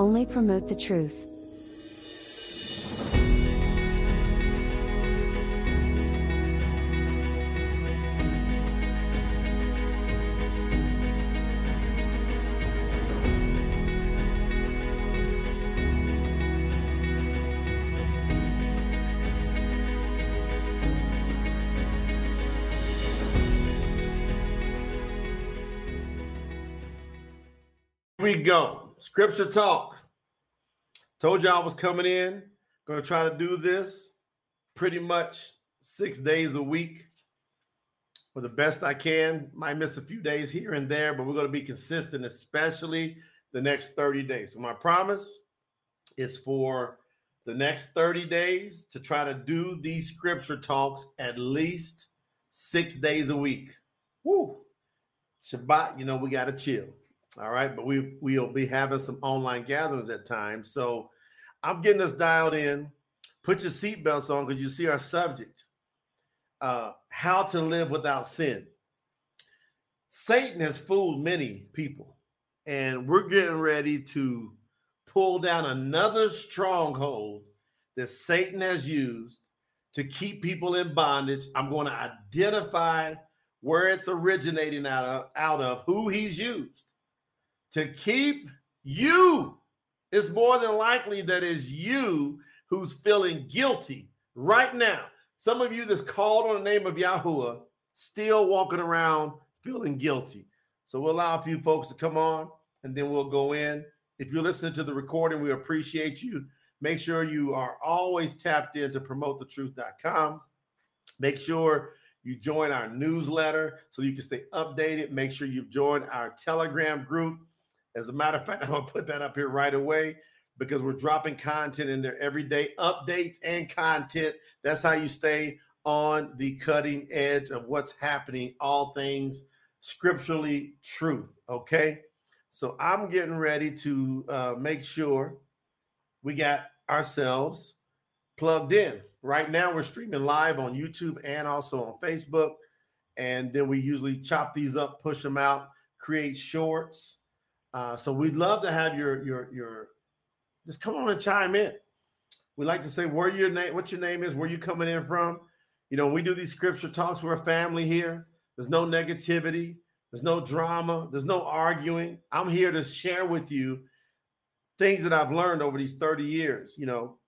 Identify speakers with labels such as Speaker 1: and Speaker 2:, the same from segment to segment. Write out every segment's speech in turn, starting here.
Speaker 1: only promote the truth.
Speaker 2: we go. Scripture talk. Told y'all I was coming in. Going to try to do this pretty much six days a week for the best I can. Might miss a few days here and there, but we're going to be consistent, especially the next 30 days. So, my promise is for the next 30 days to try to do these scripture talks at least six days a week. Woo! Shabbat, you know, we got to chill. All right, but we we'll be having some online gatherings at times. So I'm getting us dialed in. Put your seatbelts on because you see our subject: uh, how to live without sin. Satan has fooled many people, and we're getting ready to pull down another stronghold that Satan has used to keep people in bondage. I'm going to identify where it's originating out of, out of who he's used to keep you. It's more than likely that it's you who's feeling guilty right now. Some of you that's called on the name of Yahuwah still walking around feeling guilty. So we'll allow a few folks to come on and then we'll go in. If you're listening to the recording, we appreciate you. Make sure you are always tapped in to promotethetruth.com. Make sure you join our newsletter so you can stay updated. Make sure you've joined our Telegram group. As a matter of fact, I'm going to put that up here right away because we're dropping content in there every day, updates and content. That's how you stay on the cutting edge of what's happening, all things scripturally truth. Okay. So I'm getting ready to uh, make sure we got ourselves plugged in. Right now, we're streaming live on YouTube and also on Facebook. And then we usually chop these up, push them out, create shorts. Uh, so we'd love to have your your your just come on and chime in. We like to say where your name, what your name is, where you coming in from. You know, we do these scripture talks. We're a family here. There's no negativity. There's no drama. There's no arguing. I'm here to share with you things that I've learned over these 30 years, you know,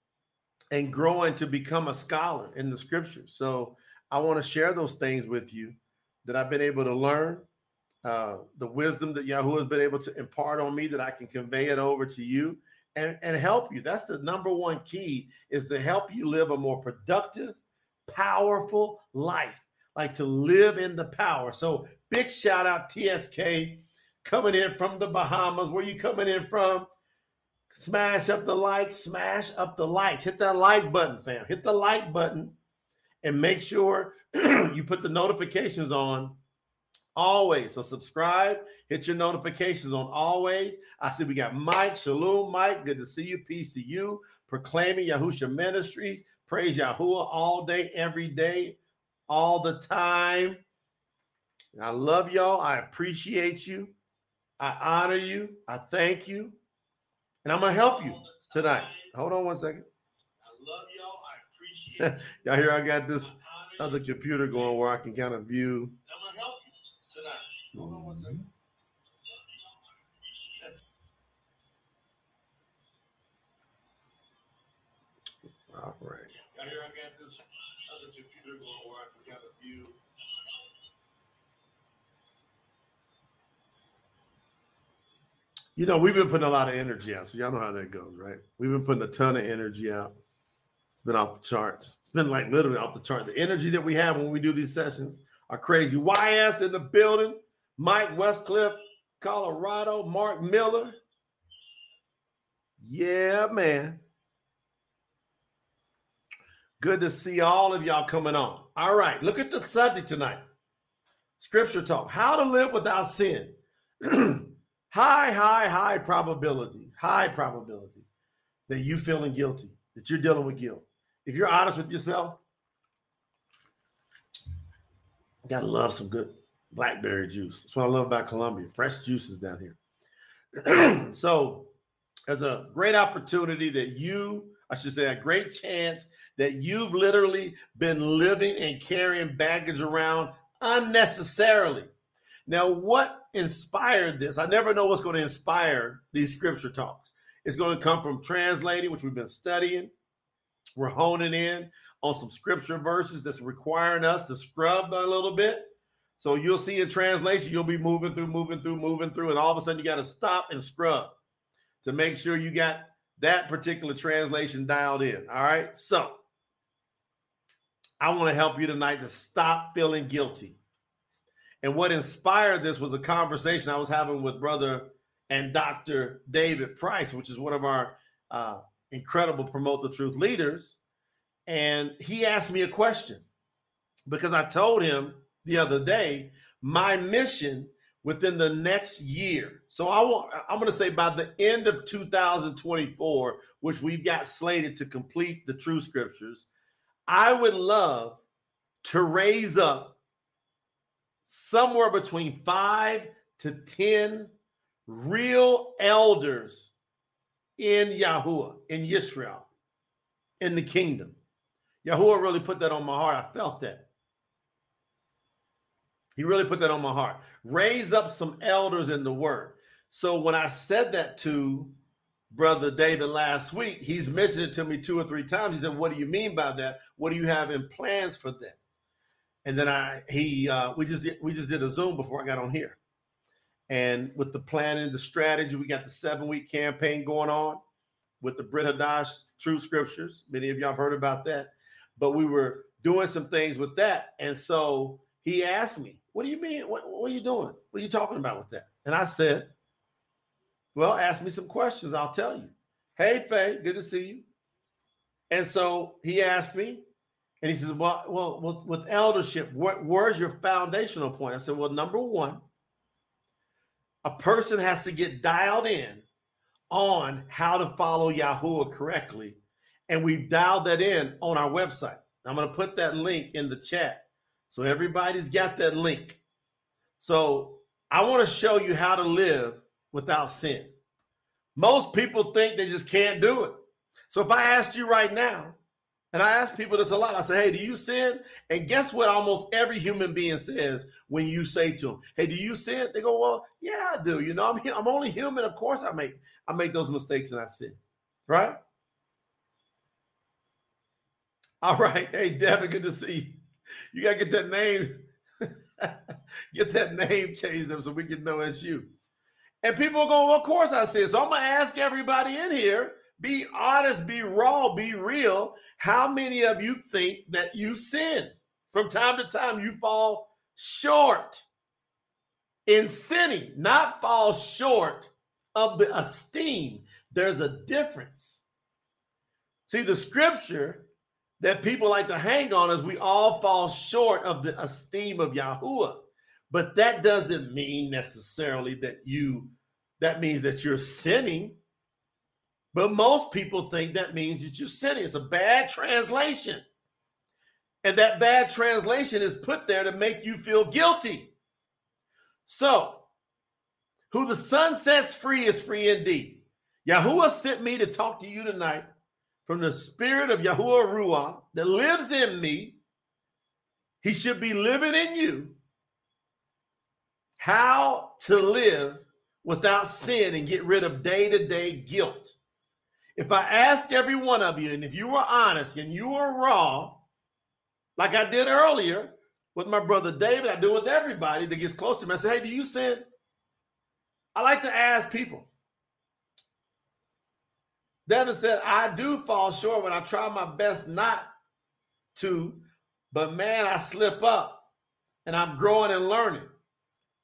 Speaker 2: and growing to become a scholar in the scriptures. So I want to share those things with you that I've been able to learn, uh, the wisdom that Yahweh has been able to impart on me that I can convey it over to you and, and help you. That's the number one key is to help you live a more productive, powerful life, like to live in the power. So big shout out TSK coming in from the Bahamas. Where you coming in from? Smash up the like, smash up the likes. Hit that like button, fam. Hit the like button and make sure you put the notifications on always. So subscribe, hit your notifications on always. I see we got Mike. Shalom, Mike. Good to see you. Peace to you. Proclaiming Yahusha Ministries. Praise Yahuwah all day, every day, all the time. I love y'all. I appreciate you. I honor you. I thank you. And I'm going to help you tonight. Hold on one second. I love y'all. I appreciate y'all hear I got this other computer going where I can kind of view. I'm going to help. Hold on one second. All right. Y'all hear I got this other computer going where I can kind of view. You know, we've been putting a lot of energy out, so y'all know how that goes, right? We've been putting a ton of energy out. It's been off the charts. It's been like literally off the chart. The energy that we have when we do these sessions are crazy. YS in the building, Mike Westcliffe, Colorado, Mark Miller. Yeah, man. Good to see all of y'all coming on. All right, look at the subject tonight. Scripture talk. How to live without sin. high, high, high probability, high probability that you feeling guilty, that you're dealing with guilt. If you're honest with yourself, you gotta love some good blackberry juice. That's what I love about Colombia. Fresh juices down here. so there's a great opportunity that you, I should say, a great chance that you've literally been living and carrying baggage around unnecessarily. Now, what inspired this? I never know what's going to inspire these scripture talks. It's going to come from translating, which we've been studying. We're honing in on some scripture verses that's requiring us to scrub a little bit. So you'll see in translation, you'll be moving through, moving through, moving through, and all of a sudden you got to stop and scrub to make sure you got that particular translation dialed in. All right. So I want to help you tonight to stop feeling guilty. And what inspired this was a conversation I was having with brother and Dr. David Price, which is one of our uh, incredible Promote the Truth leaders. And he asked me a question because I told him the other day my mission within the next year. So I want I'm going to say by the end of 2024, which we've got slated to complete the true scriptures, I would love to raise up somewhere between 5 to 10 real elders in Yahuwah, in Israel, in the kingdom. Yahuwah really put that on my heart. I felt that. He really put that on my heart. Raise up some elders in the word. So when I said that to Brother David last week, he's mentioned it to me two or three times. He said, What do you mean by that? What do you have in plans for that? And then I he uh we just did we just did a Zoom before I got on here. And with the planning, the strategy, we got the seven-week campaign going on with the Brit Hadash True Scriptures. Many of y'all have heard about that. But we were doing some things with that. And so he asked me, What do you mean? What, what are you doing? What are you talking about with that? And I said, Well, ask me some questions. I'll tell you. Hey, Faye, good to see you. And so he asked me, and he says, Well, well, with eldership, what, where's your foundational point? I said, Well, number one, a person has to get dialed in on how to follow Yahuwah correctly. And we've dialed that in on our website. I'm going to put that link in the chat. So everybody's got that link. So I want to show you how to live without sin. Most people think they just can't do it. So if I asked you right now, and I ask people this a lot, I say, hey, do you sin? And guess what almost every human being says when you say to them, hey, do you sin? They go, well, yeah, I do. You know, I'm, I'm only human. Of course I make I make those mistakes and I sin. Right? All right. Hey, Devin, good to see you. You gotta get that name, get that name changed up so we can know it's you. And people are going, well, of course I said. So I'm gonna ask everybody in here, be honest, be raw, be real. How many of you think that you sin? From time to time, you fall short in sinning, not fall short of the esteem. There's a difference. See, the scripture that people like to hang on is we all fall short of the esteem of Yahuwah. But that doesn't mean necessarily that you, that means that you're sinning. But most people think that means that you're sinning. It's a bad translation. And that bad translation is put there to make you feel guilty. So, who the Son sets free is free indeed. Yahuwah sent me to talk to you tonight from the spirit of Yahuwah Ruah that lives in me, he should be living in you. How to live without sin and get rid of day to day guilt. If I ask every one of you, and if you were honest and you were raw, like I did earlier with my brother David, I do with everybody that gets close to me. I say, hey, do you sin? I like to ask people, Devin said, I do fall short when I try my best not to, but man, I slip up and I'm growing and learning.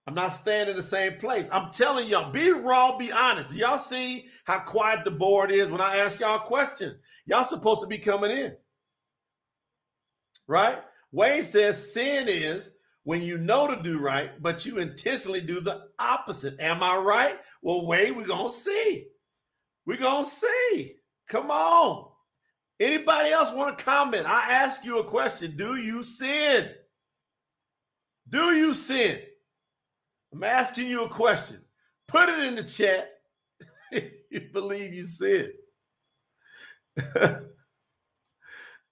Speaker 2: I'm not staying in the same place. I'm telling y'all, be raw, be honest. Y'all see how quiet the board is when I ask y'all questions. Y'all supposed to be coming in. Right? Wayne says sin is when you know to do right, but you intentionally do the opposite. Am I right? Well, Wayne, we're going to see. We're going to see. Come on. Anybody else want to comment? I ask you a question. Do you sin? Do you sin? I'm asking you a question. Put it in the chat. you believe you sin.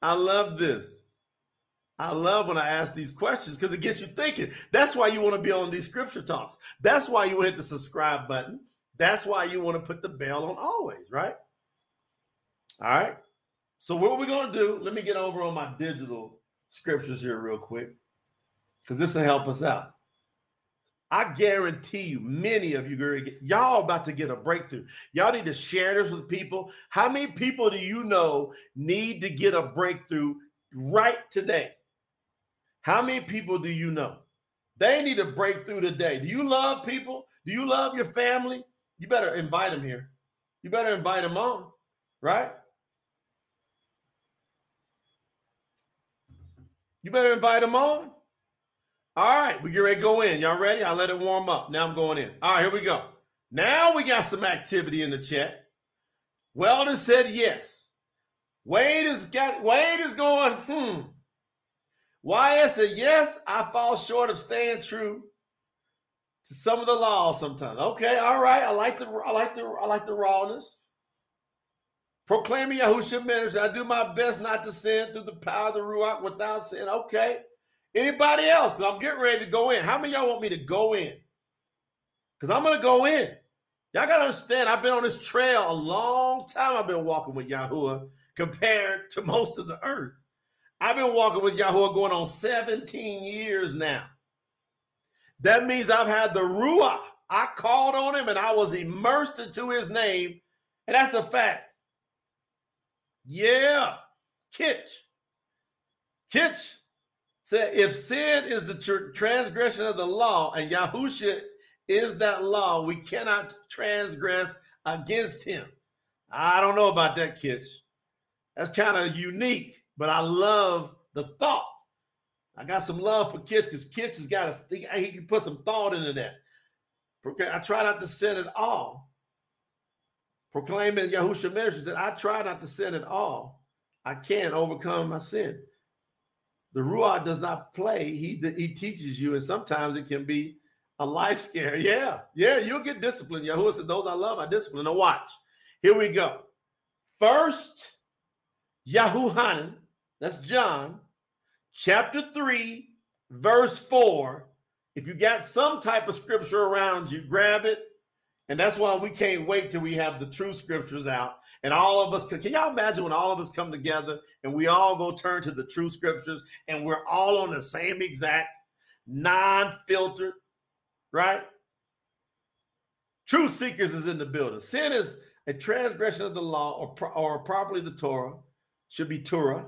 Speaker 2: I love this. I love when I ask these questions because it gets you thinking. That's why you want to be on these scripture talks. That's why you hit the subscribe button. That's why you want to put the bell on always, right? All right. So what we're going to do, let me get over on my digital scriptures here real quick because this will help us out. I guarantee you, many of you, y'all about to get a breakthrough. Y'all need to share this with people. How many people do you know need to get a breakthrough right today? How many people do you know? They need a breakthrough today. Do you love people? Do you love your family? You better invite him here. You better invite him on, right? You better invite him on. All right, we get ready to go in. Y'all ready? I let it warm up. Now I'm going in. All right, here we go. Now we got some activity in the chat. Weldon said yes. Wade is got Wade is going, hmm. YS said, yes, I fall short of staying true to some of the laws sometimes. Okay, all right. I like the I like the I like the rawness. Proclaiming Yahushua ministry. I do my best not to sin through the power of the Ruach without sin. Okay. Anybody else? Because I'm getting ready to go in. How many y'all want me to go in? Because I'm to go in. Y'all got to understand, I've been on this trail a long time. I've been walking with Yahuwah compared to most of the earth. I've been walking with Yahuwah going on 17 years now. That means I've had the Ruah. I called on him and I was immersed into his name. And that's a fact. Yeah. Kitch. Kitch said, if sin is the tr- transgression of the law and Yahusha is that law, we cannot transgress against him. I don't know about that, Kitch. That's kind of unique, but I love the thought. I got some love for Kitch because Kitch has got a, he can put some thought into that. I try not to sin at all. Proclaiming Yahusha ministry that I try not to sin at all. I can't overcome my sin. The Ruah does not play. He he teaches you, and sometimes it can be a life scare. Yeah, yeah, you'll get disciplined. Yahuwah said, Those I love, I discipline. Now watch. Here we go. First, Yahuhanan, that's John, chapter 3, verse 4. If you got some type of scripture around you, grab it. And that's why we can't wait till we have the true scriptures out and all of us can, can y'all imagine when all of us come together and we all go turn to the true scriptures and we're all on the same exact non-filtered, right? True seekers is in the building. Sin is a transgression of the law or, or properly the Torah, should be Torah.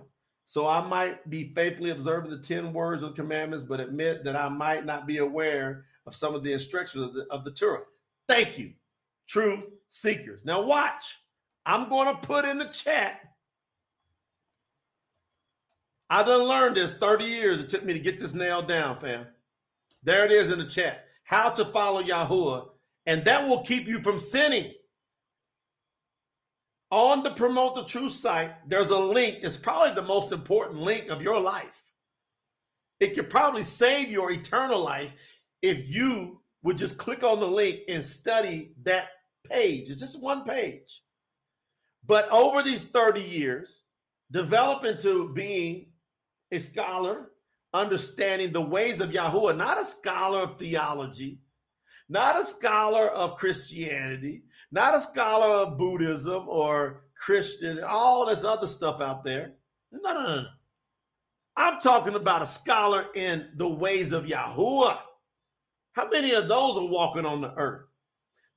Speaker 2: So I might be faithfully observing the 10 words of commandments, but admit that I might not be aware of some of the instructions of the, of the Torah. Thank you, truth seekers. Now watch. I'm going to put in the chat. I done learned this 30 years. It took me to get this nailed down, fam. There it is in the chat. How to follow Yahuwah. And that will keep you from sinning. On the Promote the Truth site, there's a link. It's probably the most important link of your life. It could probably save your eternal life if you would just click on the link and study that page. It's just one page. But over these 30 years, develop into being a scholar, understanding the ways of Yahuwah, not a scholar of theology, not a scholar of Christianity, not a scholar of Buddhism or Christian, all this other stuff out there. No, no, no, no. I'm talking about a scholar in the ways of Yahuwah. How many of those are walking on the earth?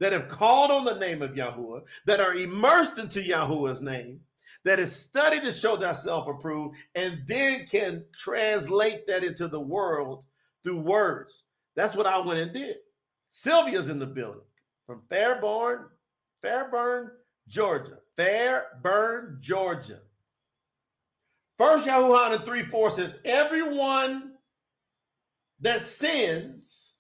Speaker 2: that have called on the name of Yahuwah, that are immersed into Yahuwah's name, that is studied to show thyself approved, and then can translate that into the world through words. That's what I went and did. Sylvia's in the building from Fairborn, Fairburn, Georgia. Fairburn, Georgia. First Yahuwah 3 4 says, Everyone that sins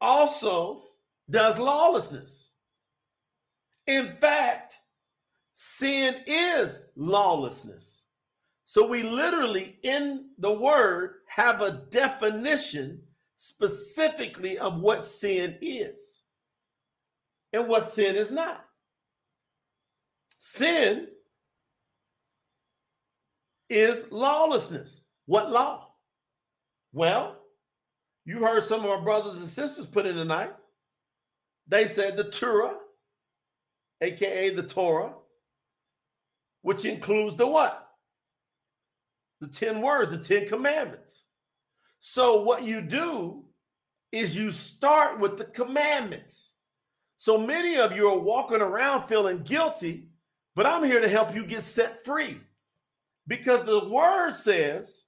Speaker 2: also does lawlessness. In fact, sin is lawlessness. So we literally, in the word, have a definition specifically of what sin is. And what sin is not. Sin is lawlessness. What law? Well, you heard some of our brothers and sisters put in tonight. They said the Torah, aka the Torah, which includes the what? The 10 words, the 10 commandments. So, what you do is you start with the commandments. So many of you are walking around feeling guilty, but I'm here to help you get set free because the word says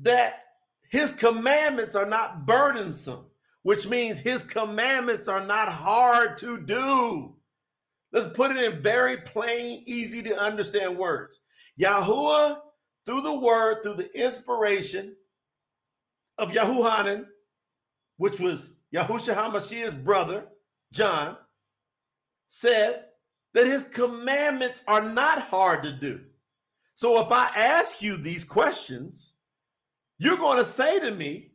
Speaker 2: that his commandments are not burdensome, which means his commandments are not hard to do. Let's put it in very plain, easy to understand words. Yahuwah, through the word, through the inspiration of Yahuhanan, which was Yahushua HaMashiach's brother, John, said that his commandments are not hard to do. So if I ask you these questions, you're going to say to me,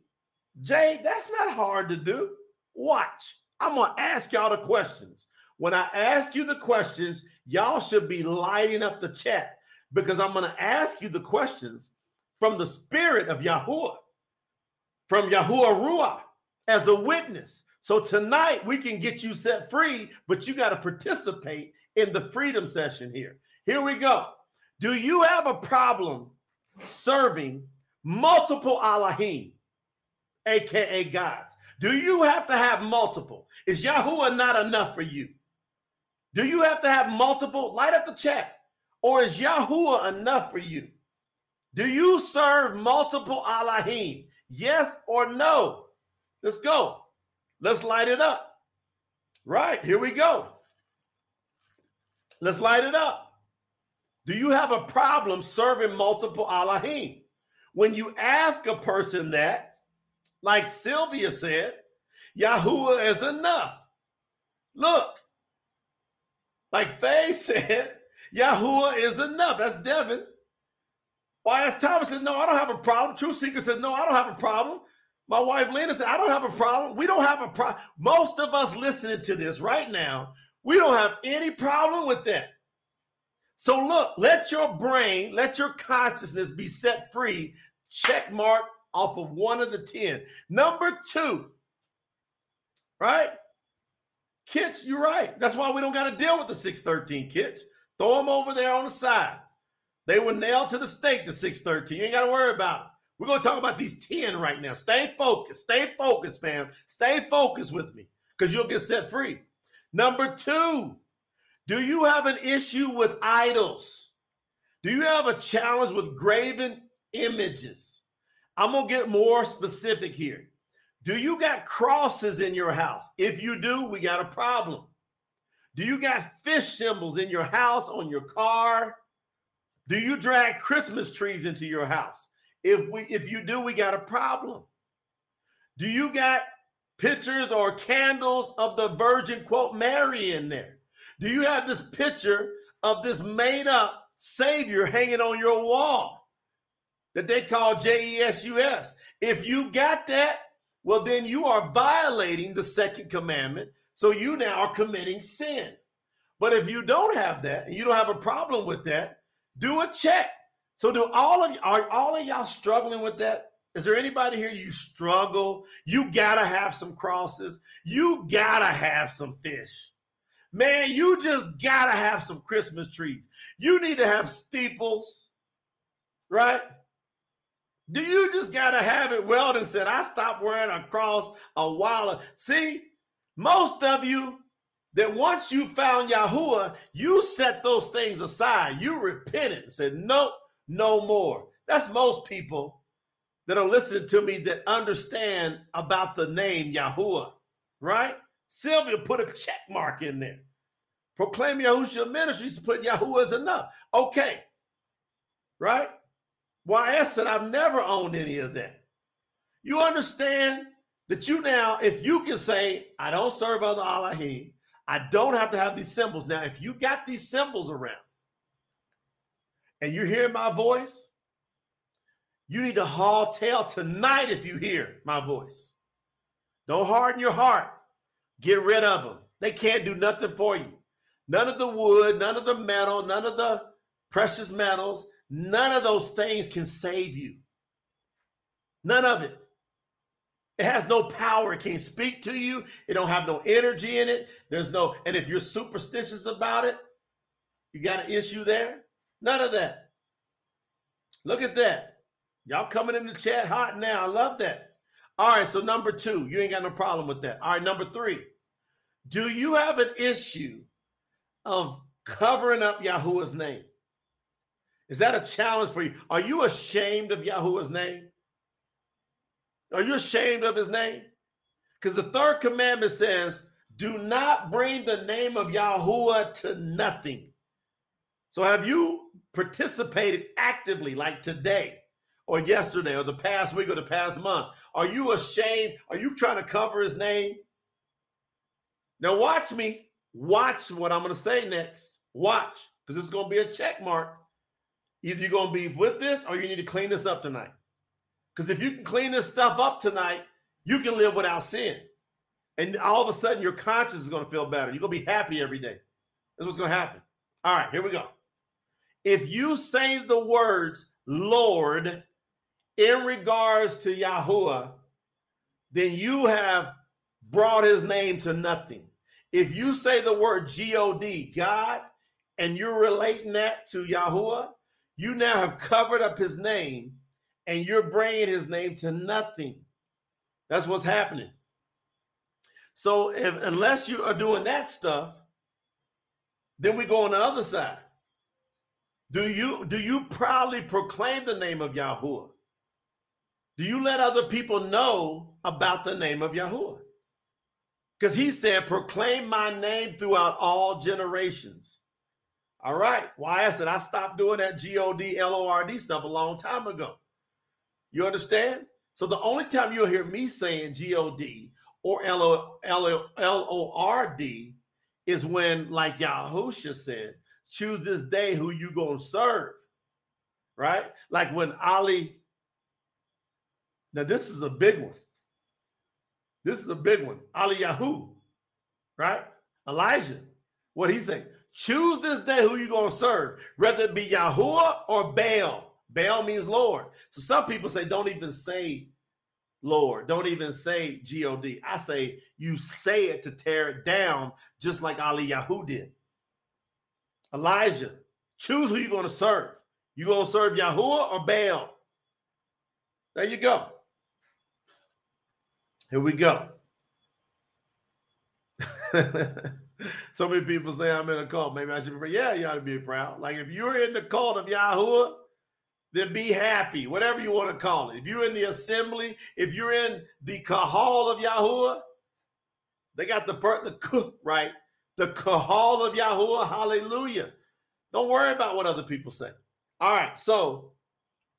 Speaker 2: Jay, that's not hard to do. Watch. I'm going to ask y'all the questions. When I ask you the questions, y'all should be lighting up the chat because I'm going to ask you the questions from the spirit of Yahuwah, from Yahuwah Ruah as a witness. So tonight we can get you set free, but you got to participate in the freedom session here. Here we go. Do you have a problem serving multiple Allahim, aka gods? Do you have to have multiple? Is Yahuwah not enough for you? Do you have to have multiple? Light up the chat. Or is Yahuwah enough for you? Do you serve multiple Allahim? Yes or no? Let's go. Let's light it up. Right, here we go. Let's light it up. Do you have a problem serving multiple Allahim? When you ask a person that, like Sylvia said, Yahuwah is enough. Look, like Faye said, Yahuwah is enough. That's Devin. Why, as Thomas said, no, I don't have a problem. True Seeker said, no, I don't have a problem. My wife Linda said, I don't have a problem. We don't have a problem. Most of us listening to this right now, we don't have any problem with that. So look, let your brain, let your consciousness be set free. Check mark off of one of the 10. Number two, right? Kitch, you're right. That's why we don't got to deal with the 613 Kitch. Throw them over there on the side. They were nailed to the stake, the 613. You ain't got to worry about it. We're going to talk about these 10 right now. Stay focused. Stay focused, fam. Stay focused with me because you'll get set free. Number two, do you have an issue with idols? Do you have a challenge with graven images? I'm going to get more specific here. Do you got crosses in your house? If you do, we got a problem. Do you got fish symbols in your house, on your car? Do you drag Christmas trees into your house? If we if you do, we got a problem. Do you got pictures or candles of the Virgin quote Mary in there? Do you have this picture of this made up Savior hanging on your wall that they call Jesus? If you got that, well, then you are violating the second commandment. So you now are committing sin. But if you don't have that and you don't have a problem with that, do a check. So do all of are all of y'all struggling with that? Is there anybody here you struggle? You gotta have some crosses. You gotta have some fish. Man, you just gotta have some Christmas trees. You need to have steeples, right? Do you just gotta have it? Weldon said, I stopped wearing a cross a while ago. See, most of you that once you found Yahuwah, you set those things aside. You repented and said, Nope, no more. That's most people that are listening to me that understand about the name Yahuwah, right? Sylvia put a check mark in there. Proclaim Yahushua Ministries put Yahuwah is enough. Okay, right? YS said, I've never owned any of that. You understand that you now, if you can say, I don't serve other Allahim, I don't have to have these symbols. Now, if you got these symbols around, and you hear my voice, you need to haul tail tonight if you hear my voice. Don't harden your heart. Get rid of them. They can't do nothing for you. None of the wood, none of the metal, none of the precious metals, none of those things can save you. None of it. It has no power. It can't speak to you. It don't have no energy in it. There's no, and if you're superstitious about it, you got an issue there. None of that. Look at that. Y'all coming in the chat hot now. I love that. All right, so number two, you ain't got no problem with that. All right, number three, do you have an issue of covering up Yahuwah's name? Is that a challenge for you? Are you ashamed of Yahuwah's name? Are you ashamed of his name? Because the third commandment says, do not bring the name of Yahuwah to nothing. So have you participated actively like today or yesterday or the past week or the past month? Are you ashamed? Are you trying to cover his name? Now watch me. Watch what I'm going to say next. Watch, because it's going to be a check mark. Either you're going to be with this or you need to clean this up tonight. Because if you can clean this stuff up tonight, you can live without sin. And all of a sudden, your conscience is going to feel better. You're going to be happy every day. That's what's going to happen. All right, here we go. If you say the words Lord in regards to Yahuwah, then you have brought his name to nothing. If you say the word G-O-D, God, and you're relating that to Yahuwah, you now have covered up his name and you're bringing his name to nothing. That's what's happening. So if, unless you are doing that stuff, then we go on the other side. Do you do you proudly proclaim the name of Yahuwah? Do you let other people know about the name of Yahuwah? Because he said, proclaim my name throughout all generations. All right. Why I said I stopped doing that G-O-D, L-O-R-D stuff a long time ago. You understand? So the only time you'll hear me saying G-O-D or L-O-R-D is when, like Yahusha said, choose this day who you gonna serve. Right? Like when Ali. Now, this is a big one. This is a big one. Ali Yahu, right? Elijah. What he say? Choose this day who you gonna serve, whether it be Yahuwah or Baal. Baal means Lord. So some people say, don't even say Lord. Don't even say G-O-D. I say you say it to tear it down, just like Ali Yahu did. Elijah, choose who you're going to serve. You going to serve Yahuwah or Baal? There you go. Here we go. so many people say I'm in a cult. Maybe I should be. proud. Yeah, you ought to be proud. Like if you're in the cult of Yahuwah, then be happy, whatever you want to call it. If you're in the assembly, if you're in the kahal of Yahuwah, they got the per, the cook right, the kahal of Yahuwah. Hallelujah. Don't worry about what other people say. All right, so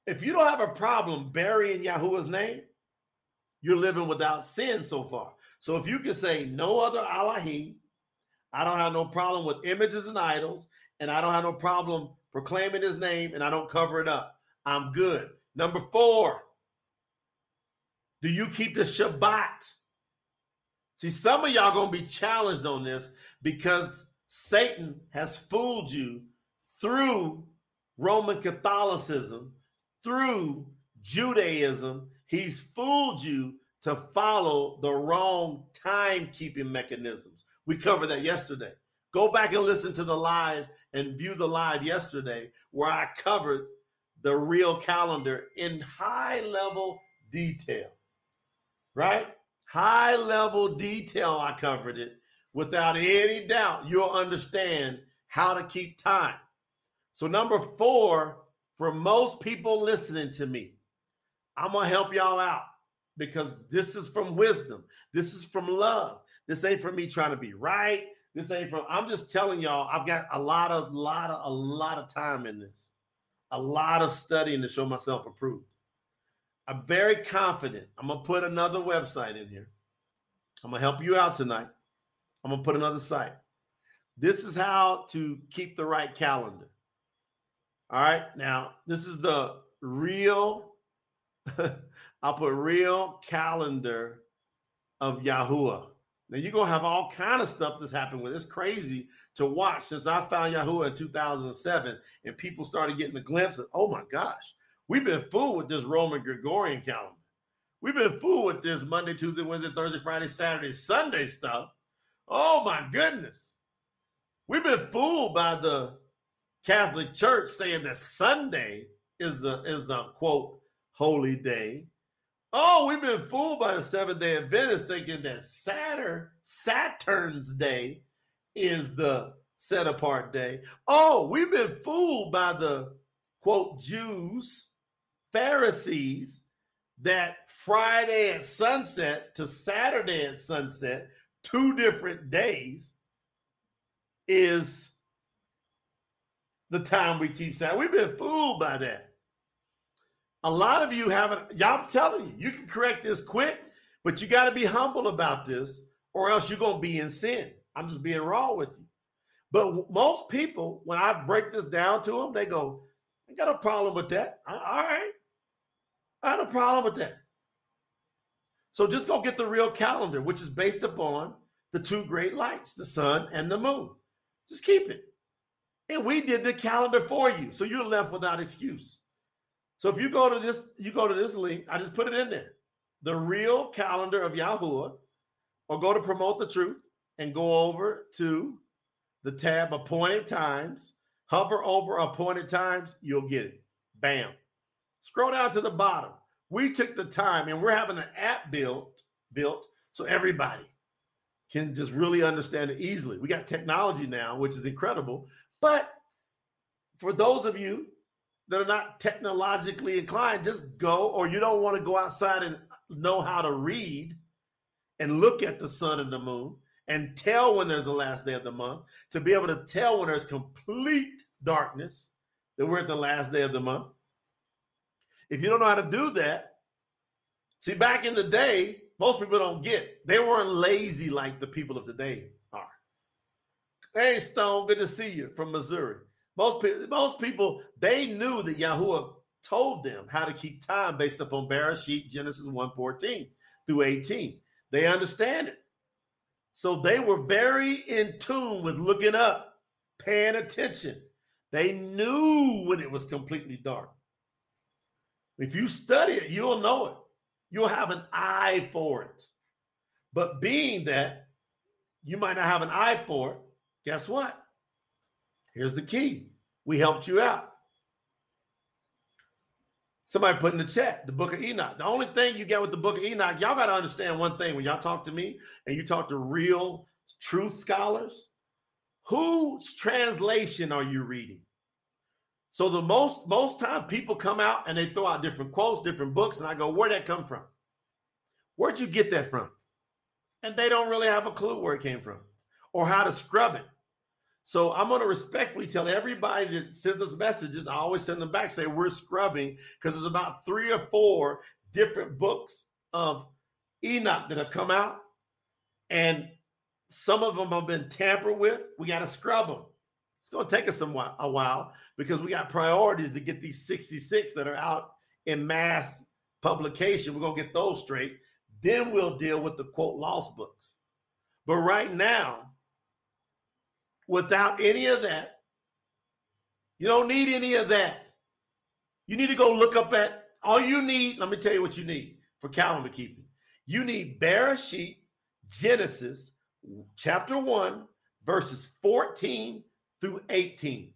Speaker 2: if you don't have a problem burying Yahuwah's name, you're living without sin so far. So if you can say no other Allahim, I don't have no problem with images and idols, and I don't have no problem proclaiming his name, and I don't cover it up. I'm good. Number four, do you keep the Shabbat? See, some of y'all gonna be challenged on this because Satan has fooled you through Roman Catholicism, through Judaism. He's fooled you to follow the wrong timekeeping mechanisms. We covered that yesterday. Go back and listen to the live and view the live yesterday where I covered the real calendar in high level detail, right? High level detail, I covered it. Without any doubt, you'll understand how to keep time. So, number four, for most people listening to me, I'm going to help y'all out because this is from wisdom. This is from love. This ain't from me trying to be right. This ain't from, I'm just telling y'all, I've got a lot of, lot of, a lot of time in this a lot of studying to show myself approved. I'm very confident. I'm going to put another website in here. I'm going to help you out tonight. I'm going to put another site. This is how to keep the right calendar. All right. Now, this is the real, I'll put real calendar of Yahuwah. Now you're gonna have all kind of stuff that's happened with. It's crazy to watch since I found Yahuwah in 2007, and people started getting a glimpse of, oh my gosh, we've been fooled with this Roman Gregorian calendar. We've been fooled with this Monday, Tuesday, Wednesday, Thursday, Friday, Saturday, Sunday stuff. Oh my goodness. We've been fooled by the Catholic Church saying that Sunday is the is the quote holy day. Oh, we've been fooled by the seventh day Adventists thinking that Saturn, Saturn's day is the set apart day. Oh, we've been fooled by the quote Jews, Pharisees, that Friday at sunset to Saturday at sunset, two different days, is the time we keep saying. We've been fooled by that. A lot of you haven't, y'all telling you, you can correct this quick, but you got to be humble about this, or else you're going to be in sin. I'm just being raw with you. But most people, when I break this down to them, they go, I got a problem with that. All right. I had a problem with that. So just go get the real calendar, which is based upon the two great lights, the sun and the moon. Just keep it. And we did the calendar for you. So you're left without excuse. So if you go to this, you go to this link, I just put it in there. The real calendar of Yahuwah, or go to promote the truth and go over to the tab appointed times, hover over appointed times, you'll get it. Bam. Scroll down to the bottom. We took the time and we're having an app built built so everybody can just really understand it easily. We got technology now, which is incredible. But for those of you that are not technologically inclined, just go, or you don't want to go outside and know how to read and look at the sun and the moon and tell when there's the last day of the month, to be able to tell when there's complete darkness that we're at the last day of the month. If you don't know how to do that, see, back in the day, most people don't get. They weren't lazy like the people of today are. Hey, Stone, good to see you from Missouri. Most people, most people, they knew that Yahuwah told them how to keep time based upon Bereshit, Genesis 1:14 through 18. They understand it. So they were very in tune with looking up, paying attention. They knew when it was completely dark. If you study it, you'll know it. You'll have an eye for it. But being that you might not have an eye for it, guess what? Here's the key. We helped you out. Somebody put in the chat the book of Enoch. The only thing you get with the book of Enoch, y'all got to understand one thing when y'all talk to me and you talk to real truth scholars, whose translation are you reading? So the most most time people come out and they throw out different quotes, different books, and I go, where'd that come from? Where'd you get that from? And they don't really have a clue where it came from or how to scrub it. So I'm going to respectfully tell everybody that sends us messages. I always send them back, say we're scrubbing because there's about three or four different books of Enoch that have come out, and some of them have been tampered with. We got to scrub them. Going to take us some a while because we got priorities to get these 66 that are out in mass publication. We're going to get those straight. Then we'll deal with the quote lost books. But right now, without any of that. You don't need any of that. You need to go look up at all you need. Let me tell you what you need for calendar keeping. You need Bereshit, Genesis, chapter 1, verses 14 through 18.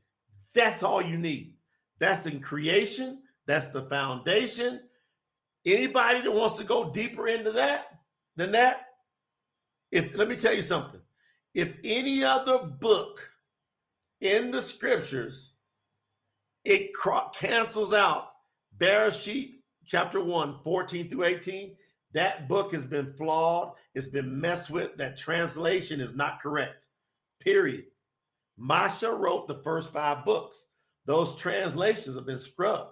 Speaker 2: That's all you need. That's in creation, that's the foundation. Anybody that wants to go deeper into that than that, if let me tell you something if any other book in the scriptures it cancels out Bereshit chapter 1 14 through 18 that book has been flawed it's been messed with that translation is not correct period Moshe wrote the first five books those translations have been scrubbed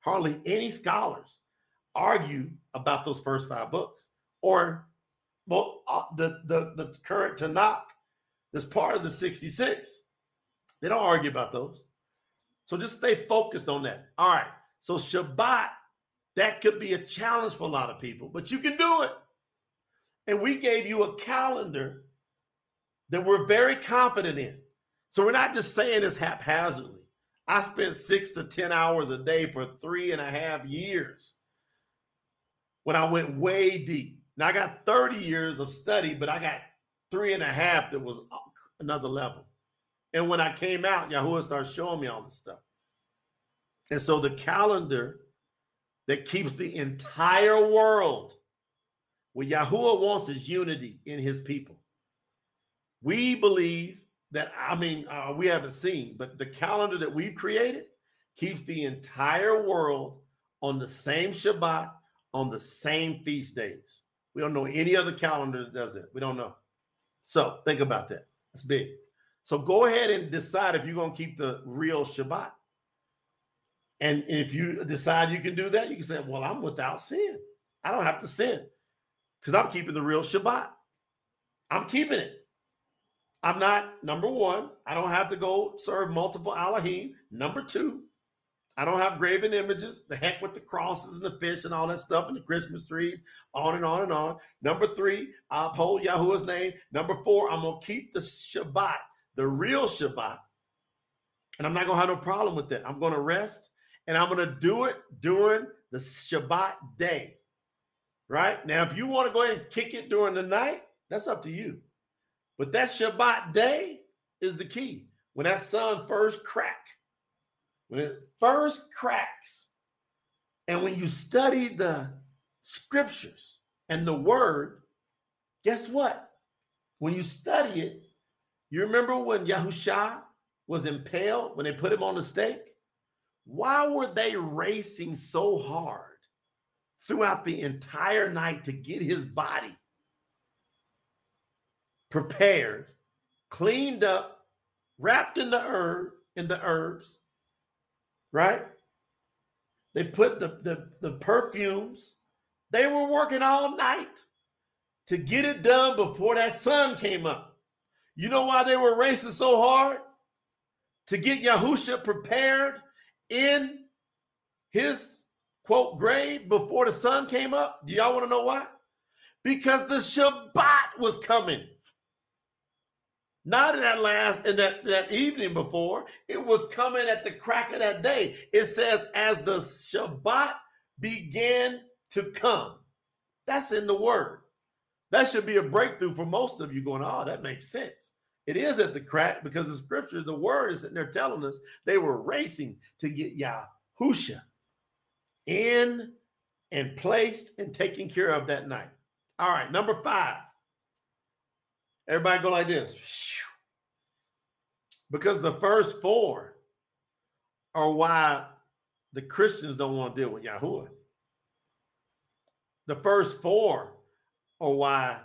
Speaker 2: hardly any scholars argue about those first five books or well, uh, the, the the current Tanakh that's part of the 66. They don't argue about those. So just stay focused on that. All right. So Shabbat, that could be a challenge for a lot of people, but you can do it. And we gave you a calendar that we're very confident in. So we're not just saying this haphazardly. I spent six to 10 hours a day for three and a half years when I went way deep. Now I got 30 years of study, but I got three and a half that was another level. And when I came out, Yahuwah started showing me all this stuff. And so the calendar that keeps the entire world, what Yahuwah wants is unity in his people. We believe that, I mean, uh, we haven't seen, but the calendar that we've created keeps the entire world on the same Shabbat, on the same feast days. We don't know any other calendar that does it. We don't know. So think about that. It's big. So go ahead and decide if you're going to keep the real Shabbat. And if you decide you can do that, you can say, Well, I'm without sin. I don't have to sin because I'm keeping the real Shabbat. I'm keeping it. I'm not, number one, I don't have to go serve multiple Elohim. Number two, I don't have graven images. The heck with the crosses and the fish and all that stuff and the Christmas trees, on and on and on. Number three, I uphold Yahuwah's name. Number four, I'm going to keep the Shabbat, the real Shabbat. And I'm not going to have no problem with that. I'm going to rest and I'm going to do it during the Shabbat day. Right? Now, if you want to go ahead and kick it during the night, that's up to you. But that Shabbat day is the key. When that sun first crack, when it first cracks, and when you study the scriptures and the word, guess what? When you study it, you remember when Yahusha was impaled, when they put him on the stake? Why were they racing so hard throughout the entire night to get his body prepared, cleaned up, wrapped in the herb in the herbs, right? They put the, the, the perfumes. They were working all night to get it done before that sun came up. You know why they were racing so hard? To get Yahusha prepared in his quote grave before the sun came up. Do y'all want to know why? Because the Shabbat was coming. Not in that last in that, that evening before. It was coming at the crack of that day. It says, as the Shabbat began to come. That's in the word. That should be a breakthrough for most of you going, oh, that makes sense. It is at the crack because the scripture, the word is sitting there telling us they were racing to get Yahusha in and placed and taken care of that night. All right, number five. Everybody go like this. Because the first four are why the Christians don't want to deal with Yahuwah. The first four are why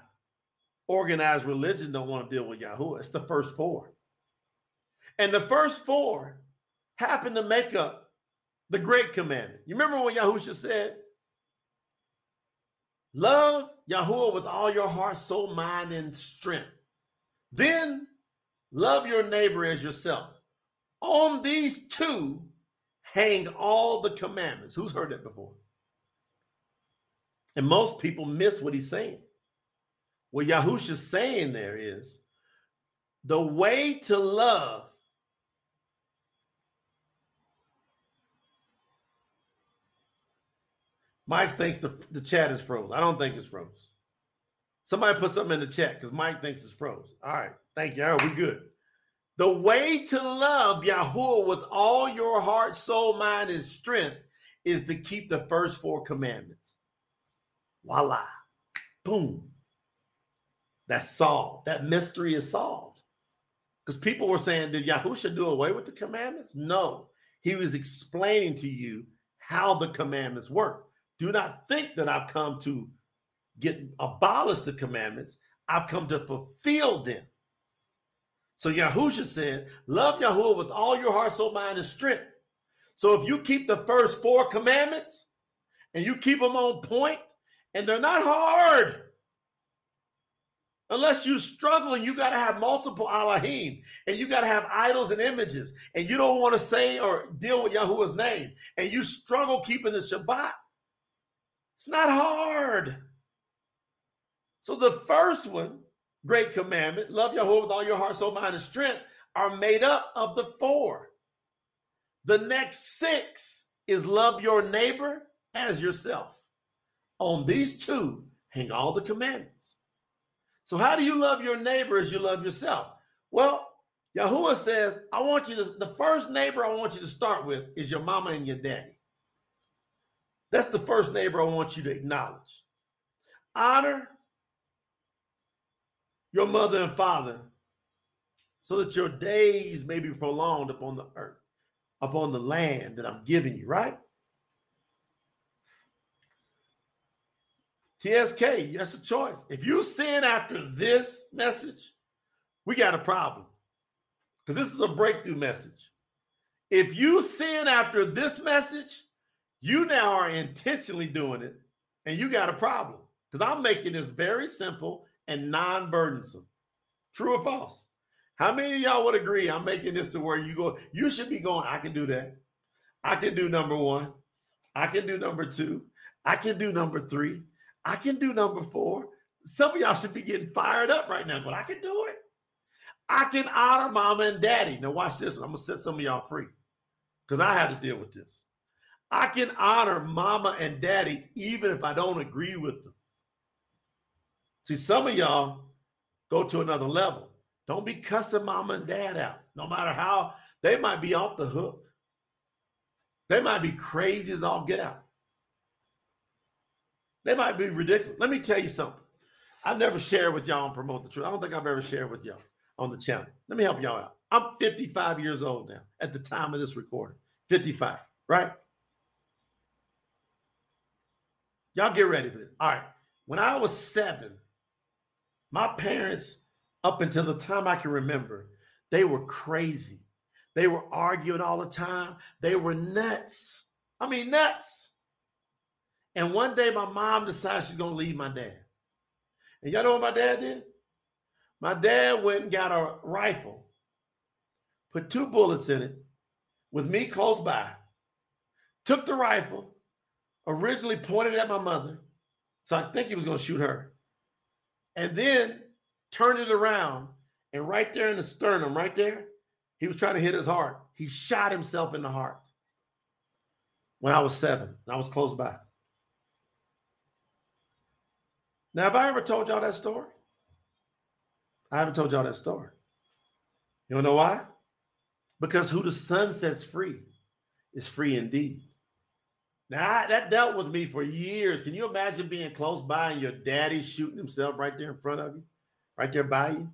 Speaker 2: organized religion don't want to deal with Yahuwah. It's the first four. And the first four happen to make up the great commandment. You remember what Yahusha said? Love Yahuwah with all your heart, soul, mind, and strength. Then love your neighbor as yourself. On these two hang all the commandments. Who's heard that before? And most people miss what he's saying. What Yahusha's saying there is the way to love Mike thinks the, the chat is froze. I don't think it's froze. Somebody put something in the chat because Mike thinks it's froze. All right. Thank you. All right, we good. The way to love Yahuwah with all your heart, soul, mind, and strength is to keep the first four commandments. Voila. Boom. That's solved. That mystery is solved. Because people were saying, did Yahusha do away with the commandments? No. He was explaining to you how the commandments work. Do not think that I've come to get abolish the commandments. I've come to fulfill them. So Yahusha said, love Yahuwah with all your heart, soul, mind, and strength. So if you keep the first four commandments and you keep them on point, and they're not hard, Unless you struggle and you got to have multiple Elohim and you got to have idols and images and you don't want to say or deal with Yahuwah's name and you struggle keeping the Shabbat, it's not hard. So the first one, great commandment, love Yahweh with all your heart, soul, mind, and strength, are made up of the four. The next six is love your neighbor as yourself. On these two hang all the commandments. So, how do you love your neighbor as you love yourself? Well, Yahuwah says, I want you to, the first neighbor I want you to start with is your mama and your daddy. That's the first neighbor I want you to acknowledge. Honor your mother and father so that your days may be prolonged upon the earth, upon the land that I'm giving you, right? TSK, that's a choice. If you sin after this message, we got a problem because this is a breakthrough message. If you sin after this message, you now are intentionally doing it and you got a problem because I'm making this very simple and non burdensome. True or false? How many of y'all would agree I'm making this to where you go, you should be going, I can do that. I can do number one. I can do number two. I can do number three. I can do number four. Some of y'all should be getting fired up right now, but I can do it. I can honor mama and daddy. Now, watch this. I'm going to set some of y'all free because I had to deal with this. I can honor mama and daddy even if I don't agree with them. See, some of y'all go to another level. Don't be cussing mama and dad out, no matter how they might be off the hook. They might be crazy as all get out. They might be ridiculous. Let me tell you something. I've never shared with y'all and promote the truth. I don't think I've ever shared with y'all on the channel. Let me help y'all out. I'm 55 years old now at the time of this recording. 55, right? Y'all get ready for this. All right. When I was seven, my parents, up until the time I can remember, they were crazy. They were arguing all the time. They were nuts. I mean, nuts. And one day my mom decided she's going to leave my dad. And y'all know what my dad did? My dad went and got a rifle, put two bullets in it with me close by, took the rifle, originally pointed at my mother. So I think he was going to shoot her. And then turned it around. And right there in the sternum, right there, he was trying to hit his heart. He shot himself in the heart when I was seven. I was close by. Now, have I ever told y'all that story? I haven't told y'all that story. You don't know why? Because who the Son sets free is free indeed. Now that dealt with me for years. Can you imagine being close by and your daddy shooting himself right there in front of you, right there by you,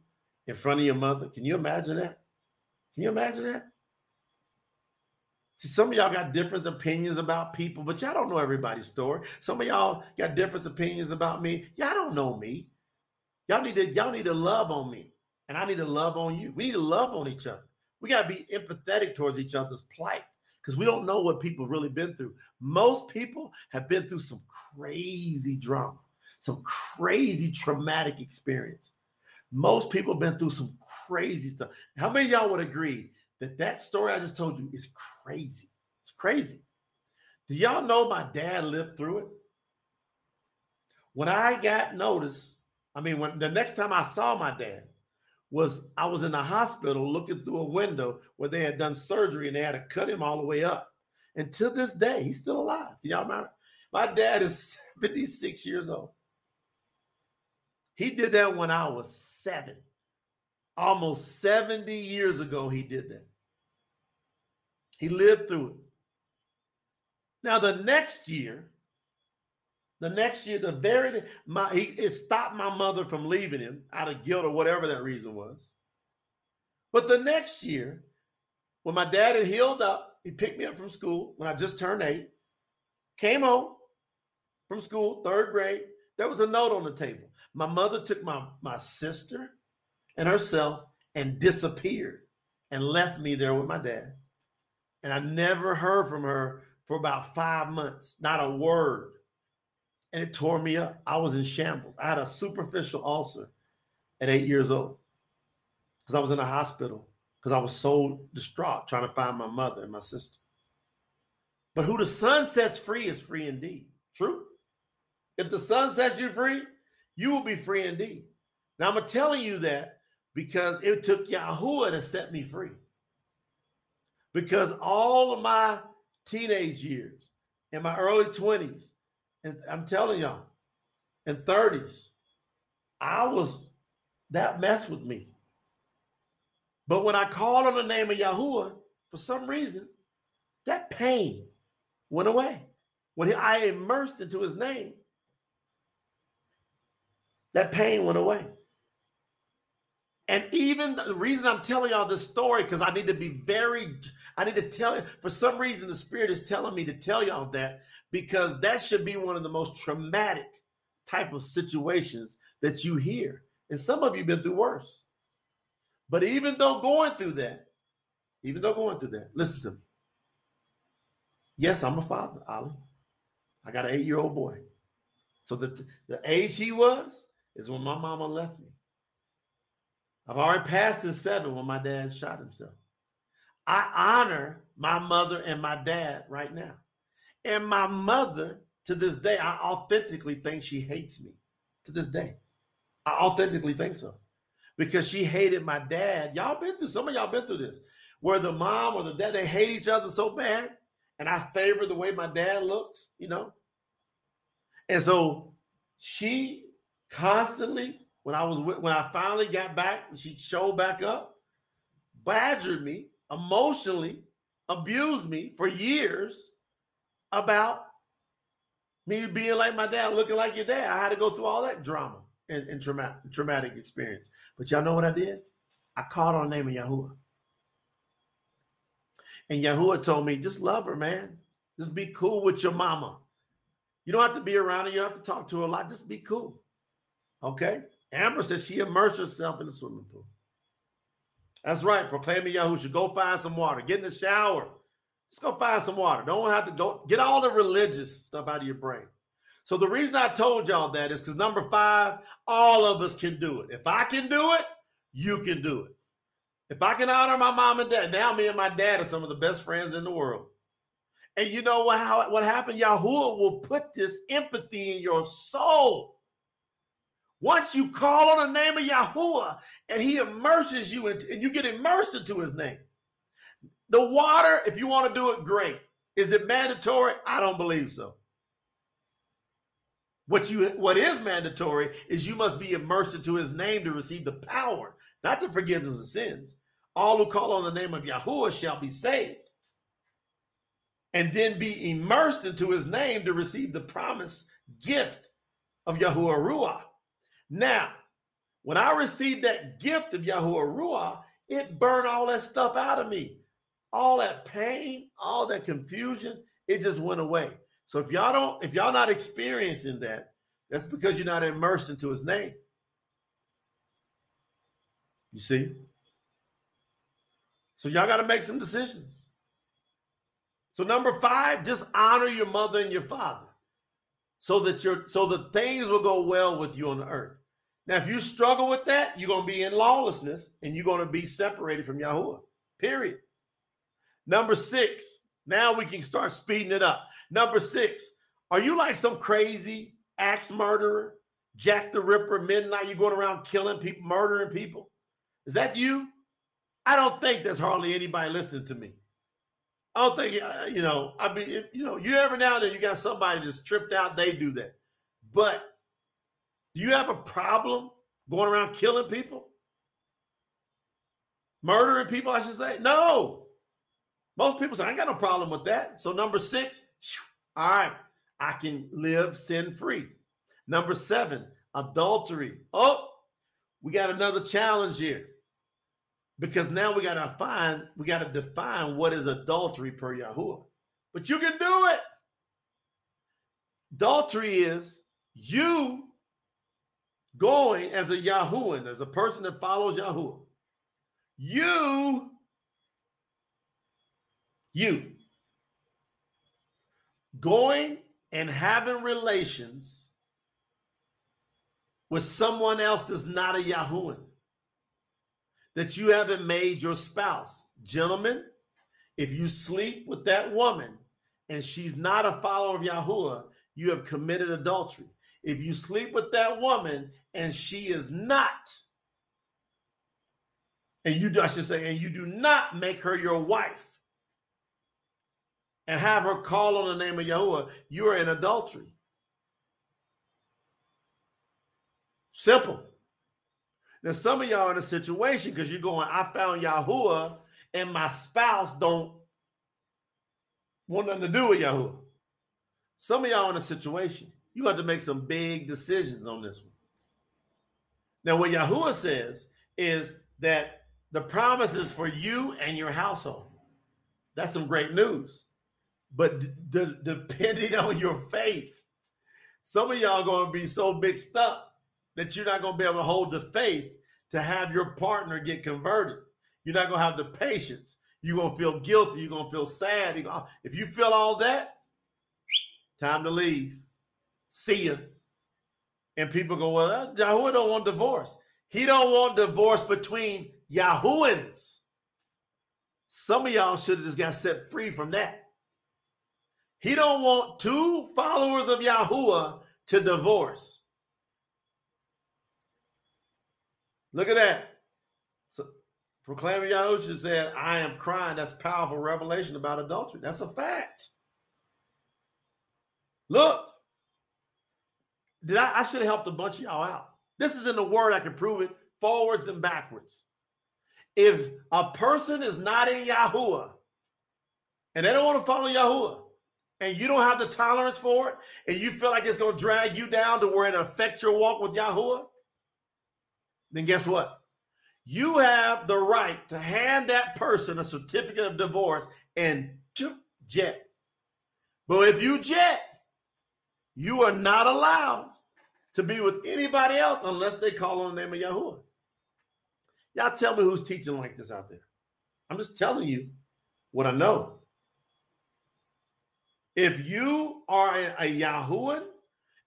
Speaker 2: in front of your mother? Can you imagine that? Can you imagine that? See, some of y'all got different opinions about people, but y'all don't know everybody's story. Some of y'all got different opinions about me. Y'all don't know me. Y'all need to y'all need to love on me, and I need to love on you. We need to love on each other. We got to be empathetic towards each other's plight because we don't know what people really been through. Most people have been through some crazy drama, some crazy traumatic experience. Most people have been through some crazy stuff. How many y'all would agree that that story I just told you is crazy? It's crazy. Do y'all know my dad lived through it? When I got notice, I mean, when the next time I saw my dad, was I was in the hospital looking through a window where they had done surgery and they had to cut him all the way up. And to this day, he's still alive. Y'all remember? My dad is 76 years old. He did that when I was seven. Almost 70 years ago, he did that. He lived through it. Now, the next year, the next year, the very my he it stopped my mother from leaving him out of guilt or whatever that reason was. But the next year, when my dad had healed up, he picked me up from school when I just turned eight, came home from school, third grade. There was a note on the table. My mother took my, my sister and herself and disappeared and left me there with my dad. And I never heard from her for about five months, not a word and it tore me up. I was in shambles. I had a superficial ulcer at eight years old because I was in a hospital because I was so distraught trying to find my mother and my sister. But who the Son sets free is free indeed. True. If the Son sets you free, you will be free indeed. Now I'm telling you that because it took Yahuwah to set me free. Because all of my teenage years, in my early 20s, and I'm telling y'all, in 30s, I was that messed with me. But when I called on the name of Yahuwah, for some reason, that pain went away. When I immersed into his name, that pain went away. And even the reason I'm telling y'all this story, because I need to be very, I need to tell you, for some reason, the Spirit is telling me to tell y'all that, because that should be one of the most traumatic type of situations that you hear. And some of you been through worse. But even though going through that, even though going through that, listen to me. Yes, I'm a father, Ali. I got an eight year old boy. So the, the age he was is when my mama left me. I've already passed the seven when my dad shot himself. I honor my mother and my dad right now. And my mother, to this day, I authentically think she hates me to this day. I authentically think so. Because she hated my dad. Y'all been through, some of y'all been through this, where the mom or the dad, they hate each other so bad. And I favor the way my dad looks, you know. And so she constantly when I was when I finally got back, she showed back up, badgered me emotionally, abused me for years about me being like my dad, looking like your dad. I had to go through all that drama and, and traumatic, traumatic experience. But y'all know what I did? I called on the name of Yahuwah. And Yahuwah told me, just love her, man. Just be cool with your mama. You don't have to be around her. You don't have to talk to her a lot. Just be cool. Okay? Amber says she immersed herself in the swimming pool. That's right. Proclaiming Yahusha. Go find some water. Get in the shower. Just go find some water. Don't have to go get all the religious stuff out of your brain. So the reason I told y'all that is because number five, all of us can do it. If I can do it, you can do it. If I can honor my mom and dad, now me and my dad are some of the best friends in the world. And you know what? How what happened? Yahuwah will put this empathy in your soul. Once you call on the name of Yahuwah and he immerses you in, and you get immersed into his name. The water, if you want to do it, great. Is it mandatory? I don't believe so. What you what is mandatory is you must be immersed into his name to receive the power, not the forgiveness of sins. All who call on the name of Yahuwah shall be saved. And then be immersed into his name to receive the promised gift of Yahuwah Ruah. Now, when I received that gift of Yahuwah Ruah, it burned all that stuff out of me. All that pain, all that confusion, it just went away. So if y'all don't, if y'all not experiencing that, that's because you're not immersed into his name. You see? So y'all got to make some decisions. So number five, just honor your mother and your father so that your so that things will go well with you on the earth. Now, if you struggle with that, you're going to be in lawlessness and you're going to be separated from Yahuwah. Period. Number six, now we can start speeding it up. Number six, are you like some crazy axe murderer, Jack the Ripper, midnight? You're going around killing people, murdering people? Is that you? I don't think there's hardly anybody listening to me. I don't think, uh, you know, I mean, you know, you every now and then you got somebody that's tripped out, they do that. But do you have a problem going around killing people? Murdering people, I should say? No. Most people say, I ain't got no problem with that. So, number six, all right, I can live sin free. Number seven, adultery. Oh, we got another challenge here because now we got to find, we got to define what is adultery per Yahuwah. But you can do it. Adultery is you going as a Yahuwah, as a person that follows Yahuwah, you, you, going and having relations with someone else that's not a Yahuwah, that you haven't made your spouse. Gentlemen, if you sleep with that woman and she's not a follower of Yahuwah, you have committed adultery. If you sleep with that woman and she is not, and you I should say, and you do not make her your wife and have her call on the name of Yahuwah, you are in adultery. Simple. Now, some of y'all in a situation because you're going, I found Yahuwah and my spouse don't want nothing to do with Yahuwah. Some of y'all in a situation, you have to make some big decisions on this one. Now, what Yahuwah says is that the promise is for you and your household. That's some great news. But d- depending on your faith, some of y'all going to be so mixed up that you're not going to be able to hold the faith to have your partner get converted. You're not going to have the patience. You're going to feel guilty. You're going to feel sad. If you feel all that, time to leave. See ya. And people go, well, Yahuwah don't want divorce. He don't want divorce between Yahuans. Some of y'all should have just got set free from that. He don't want two followers of Yahuwah to divorce. Look at that. So proclaiming Yahusha said, I am crying. That's powerful revelation about adultery. That's a fact. Look, did I, I should have helped a bunch of y'all out. This is in the word, I can prove it forwards and backwards. If a person is not in Yahuwah and they don't want to follow Yahuwah, and you don't have the tolerance for it, and you feel like it's going to drag you down to where it affect your walk with Yahuwah, then guess what? You have the right to hand that person a certificate of divorce and jet. But if you jet, you are not allowed to be with anybody else unless they call on the name of Yahuwah. Y'all tell me who's teaching like this out there. I'm just telling you what I know. If you are a, a Yahuwah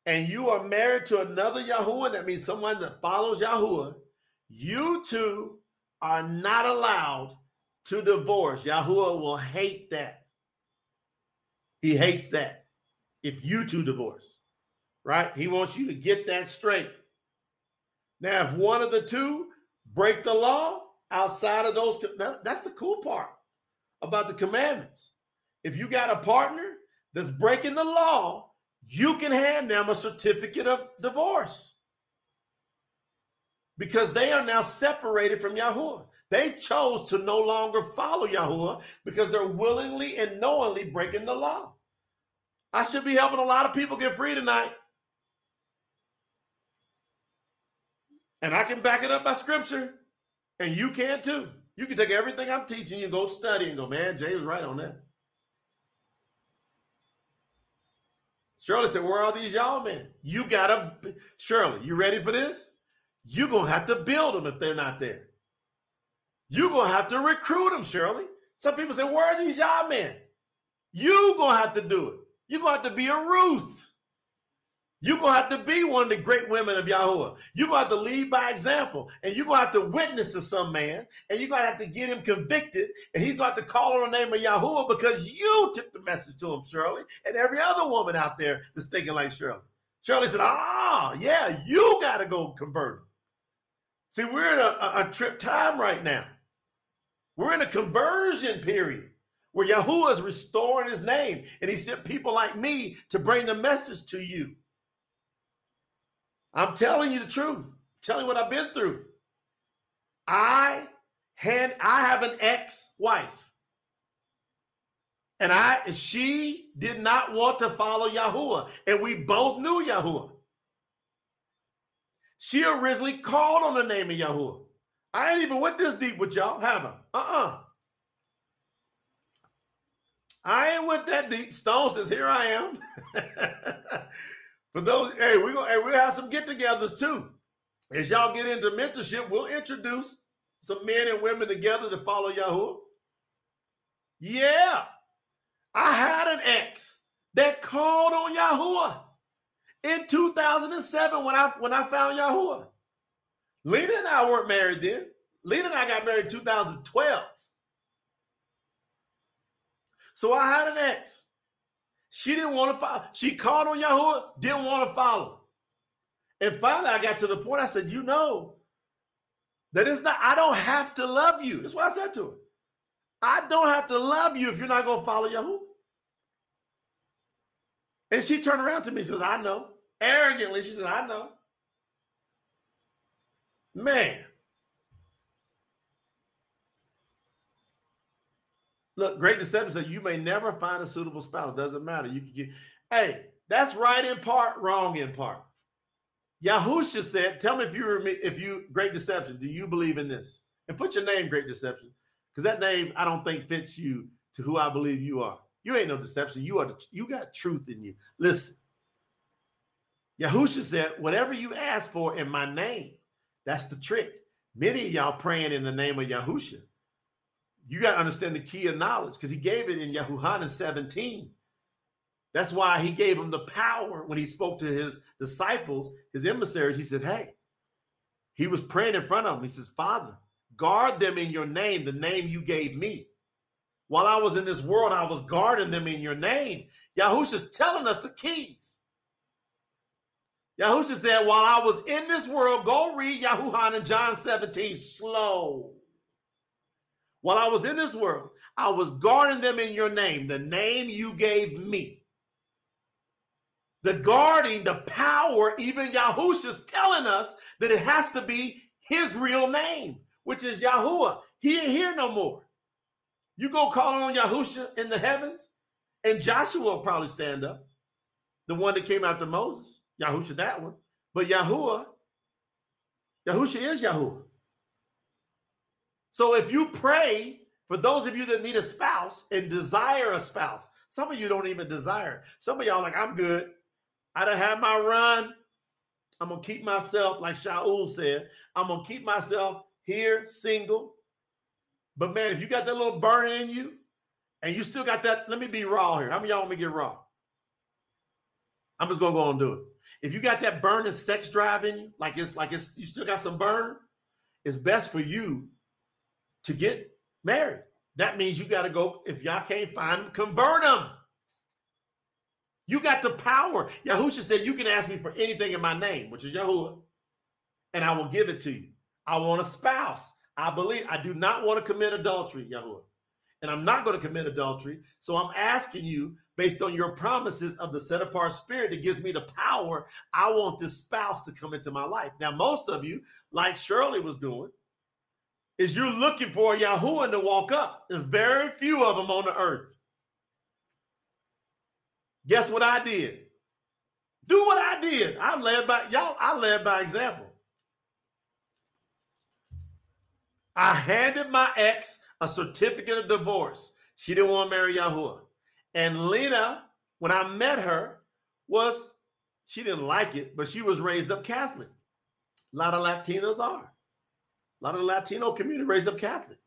Speaker 2: and you are married to another Yahuwah, that means someone that follows Yahuwah, you two are not allowed to divorce. Yahuwah will hate that. He hates that if you two divorce, right? He wants you to get that straight. Now, if one of the two break the law outside of those, that's the cool part about the commandments. If you got a partner that's breaking the law, you can hand them a certificate of divorce because they are now separated from Yahuwah. They chose to no longer follow Yahuwah because they're willingly and knowingly breaking the law. I should be helping a lot of people get free tonight. And I can back it up by scripture. And you can too. You can take everything I'm teaching you and go study and go, man, Jay was right on that. Shirley said, Where are these y'all men? You gotta, Shirley, you ready for this? You're gonna have to build them if they're not there. You're gonna have to recruit them, Shirley. Some people say, Where are these y'all men? You're gonna have to do it. You're gonna have to be a Ruth. You're going to have to be one of the great women of Yahuwah. You're going to have to lead by example. And you're going to have to witness to some man. And you're going to have to get him convicted. And he's going to have to call on the name of Yahuwah because you took the message to him, Shirley. And every other woman out there that's thinking like Shirley. Shirley said, ah, yeah, you got to go convert him. See, we're in a, a, a trip time right now. We're in a conversion period where Yahuwah is restoring his name. And he sent people like me to bring the message to you. I'm telling you the truth. I'm telling you what I've been through. I had I have an ex-wife. And I she did not want to follow Yahuwah. And we both knew Yahuwah. She originally called on the name of Yahuwah. I ain't even went this deep with y'all, have I? Uh-uh. I ain't went that deep. Stone says, here I am. For those, hey, we're gonna hey, we'll have some get-togethers too. As y'all get into mentorship, we'll introduce some men and women together to follow Yahuwah. Yeah. I had an ex that called on Yahuwah in 2007 when I when I found Yahuwah. Lena and I weren't married then. Lena and I got married in 2012. So I had an ex she didn't want to follow. She called on Yahuwah, didn't want to follow. And finally, I got to the point I said, You know, that it's not, I don't have to love you. That's what I said to her. I don't have to love you if you're not going to follow Yahuwah. And she turned around to me and says, I know. Arrogantly, she said, I know. Man. Look, great deception says you may never find a suitable spouse. Doesn't matter. You can get, hey, that's right in part, wrong in part. Yahusha said, "Tell me if you if you great deception. Do you believe in this?" And put your name, great deception, because that name I don't think fits you to who I believe you are. You ain't no deception. You are. The, you got truth in you. Listen. Yahusha said, "Whatever you ask for in my name, that's the trick." Many of y'all praying in the name of Yahusha. You got to understand the key of knowledge because he gave it in Yahuhanan 17. That's why he gave him the power when he spoke to his disciples, his emissaries. He said, Hey, he was praying in front of him. He says, Father, guard them in your name, the name you gave me. While I was in this world, I was guarding them in your name. Yahusha's telling us the keys. Yahusha said, While I was in this world, go read Yahuhan in John 17 slow. While I was in this world, I was guarding them in your name, the name you gave me the guarding, the power, even Yahusha's telling us that it has to be his real name, which is Yahuwah. He ain't here no more. You go call on Yahusha in the heavens, and Joshua will probably stand up. The one that came after Moses, Yahusha, that one. But Yahuwah, Yahusha is Yahuwah. So if you pray for those of you that need a spouse and desire a spouse, some of you don't even desire. Some of y'all like, I'm good. I done had my run. I'm gonna keep myself, like Shaul said, I'm gonna keep myself here single. But man, if you got that little burn in you and you still got that, let me be raw here. How many y'all want me to get raw? I'm just gonna go and do it. If you got that burning sex drive in you, like it's like it's you still got some burn, it's best for you to get married. That means you got to go. If y'all can't find them, convert them. You got the power. Yahusha said, You can ask me for anything in my name, which is Yahuwah, and I will give it to you. I want a spouse. I believe I do not want to commit adultery, Yahuwah. And I'm not going to commit adultery. So I'm asking you, based on your promises of the set apart spirit that gives me the power, I want this spouse to come into my life. Now, most of you, like Shirley was doing, is you're looking for Yahuwah to walk up. There's very few of them on the earth. Guess what I did? Do what I did. I led by y'all, I led by example. I handed my ex a certificate of divorce. She didn't want to marry Yahuwah. And Lena, when I met her, was she didn't like it, but she was raised up Catholic. A lot of Latinos are. A lot of the Latino community raised up Catholic.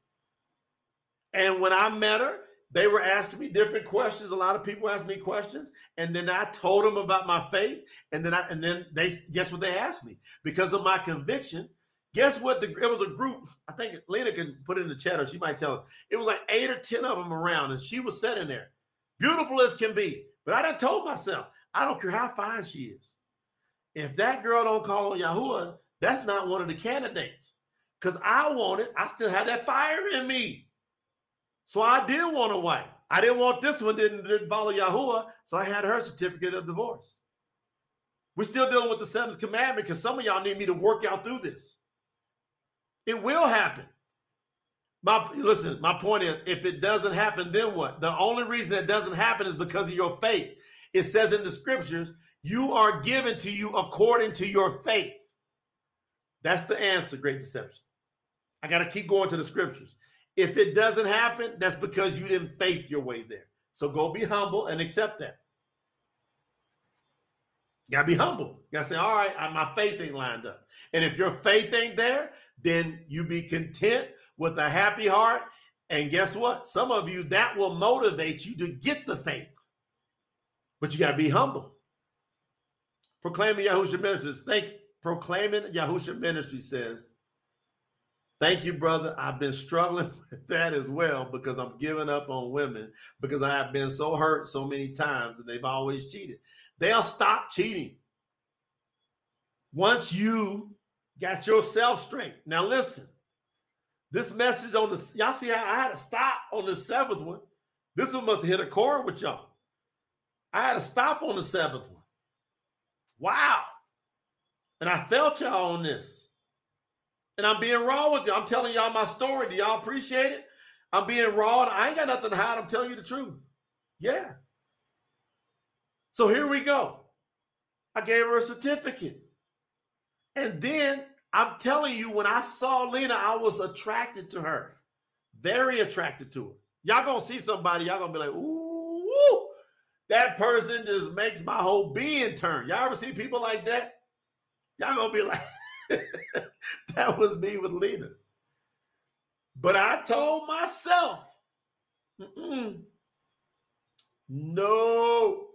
Speaker 2: And when I met her, they were asking me different questions. A lot of people asked me questions, and then I told them about my faith. And then I and then they guess what they asked me because of my conviction. Guess what? The, it was a group. I think Lena can put it in the chat, or she might tell. It was like eight or ten of them around, and she was sitting there, beautiful as can be. But I done told myself, I don't care how fine she is. If that girl don't call on Yahuwah, that's not one of the candidates. Because I want it. I still have that fire in me. So I did want a wife. I didn't want this one, didn't, didn't follow Yahuwah. So I had her certificate of divorce. We're still dealing with the seventh commandment because some of y'all need me to work out through this. It will happen. My listen, my point is if it doesn't happen, then what? The only reason it doesn't happen is because of your faith. It says in the scriptures, you are given to you according to your faith. That's the answer, great deception. I got to keep going to the scriptures. If it doesn't happen, that's because you didn't faith your way there. So go be humble and accept that. You gotta be humble. You gotta say, all right, my faith ain't lined up. And if your faith ain't there, then you be content with a happy heart. And guess what? Some of you, that will motivate you to get the faith. But you gotta be humble. Proclaiming Yahusha Ministries. Think proclaiming Yahusha Ministry says Thank you, brother. I've been struggling with that as well because I'm giving up on women because I have been so hurt so many times and they've always cheated. They'll stop cheating. once you got yourself straight. Now listen, this message on the y'all see how I had to stop on the seventh one. This one must have hit a chord with y'all. I had to stop on the seventh one. Wow. And I felt y'all on this. And I'm being raw with you. I'm telling y'all my story. Do y'all appreciate it? I'm being raw. I ain't got nothing to hide. I'm telling you the truth. Yeah. So here we go. I gave her a certificate. And then I'm telling you, when I saw Lena, I was attracted to her. Very attracted to her. Y'all gonna see somebody, y'all gonna be like, ooh, that person just makes my whole being turn. Y'all ever see people like that? Y'all gonna be like, that was me with Lena. But I told myself, no,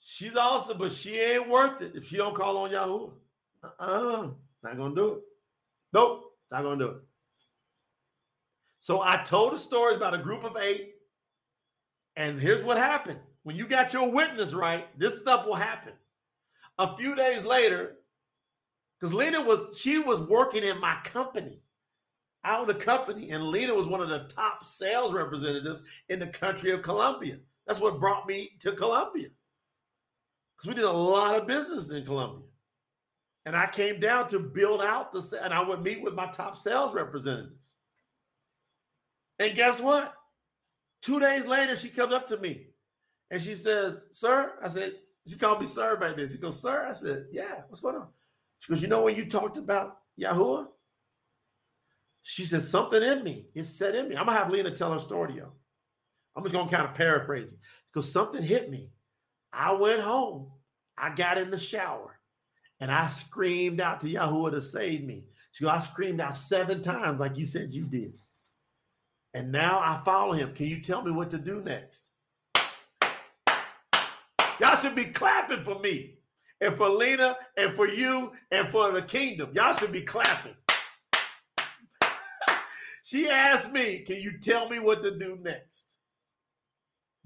Speaker 2: she's awesome, but she ain't worth it if she don't call on Yahuwah. Uh-uh, not gonna do it. Nope, not gonna do it. So I told the stories about a group of eight, and here's what happened. When you got your witness right, this stuff will happen. A few days later, because Lena was she was working in my company. I owned a company, and Lena was one of the top sales representatives in the country of Colombia. That's what brought me to Colombia. Because we did a lot of business in Colombia. And I came down to build out the, and I would meet with my top sales representatives. And guess what? Two days later, she comes up to me and she says, Sir, I said, she called me sir back then. She goes, Sir, I said, Yeah, what's going on? Goes, You know, when you talked about Yahuwah, she said, Something in me, it set in me. I'm gonna have Lena tell her story to y'all. I'm just gonna kind of paraphrase it because something hit me. I went home, I got in the shower, and I screamed out to Yahuwah to save me. She goes, I screamed out seven times, like you said you did. And now I follow him. Can you tell me what to do next? Y'all should be clapping for me and for Lena and for you and for the kingdom. Y'all should be clapping. she asked me, Can you tell me what to do next?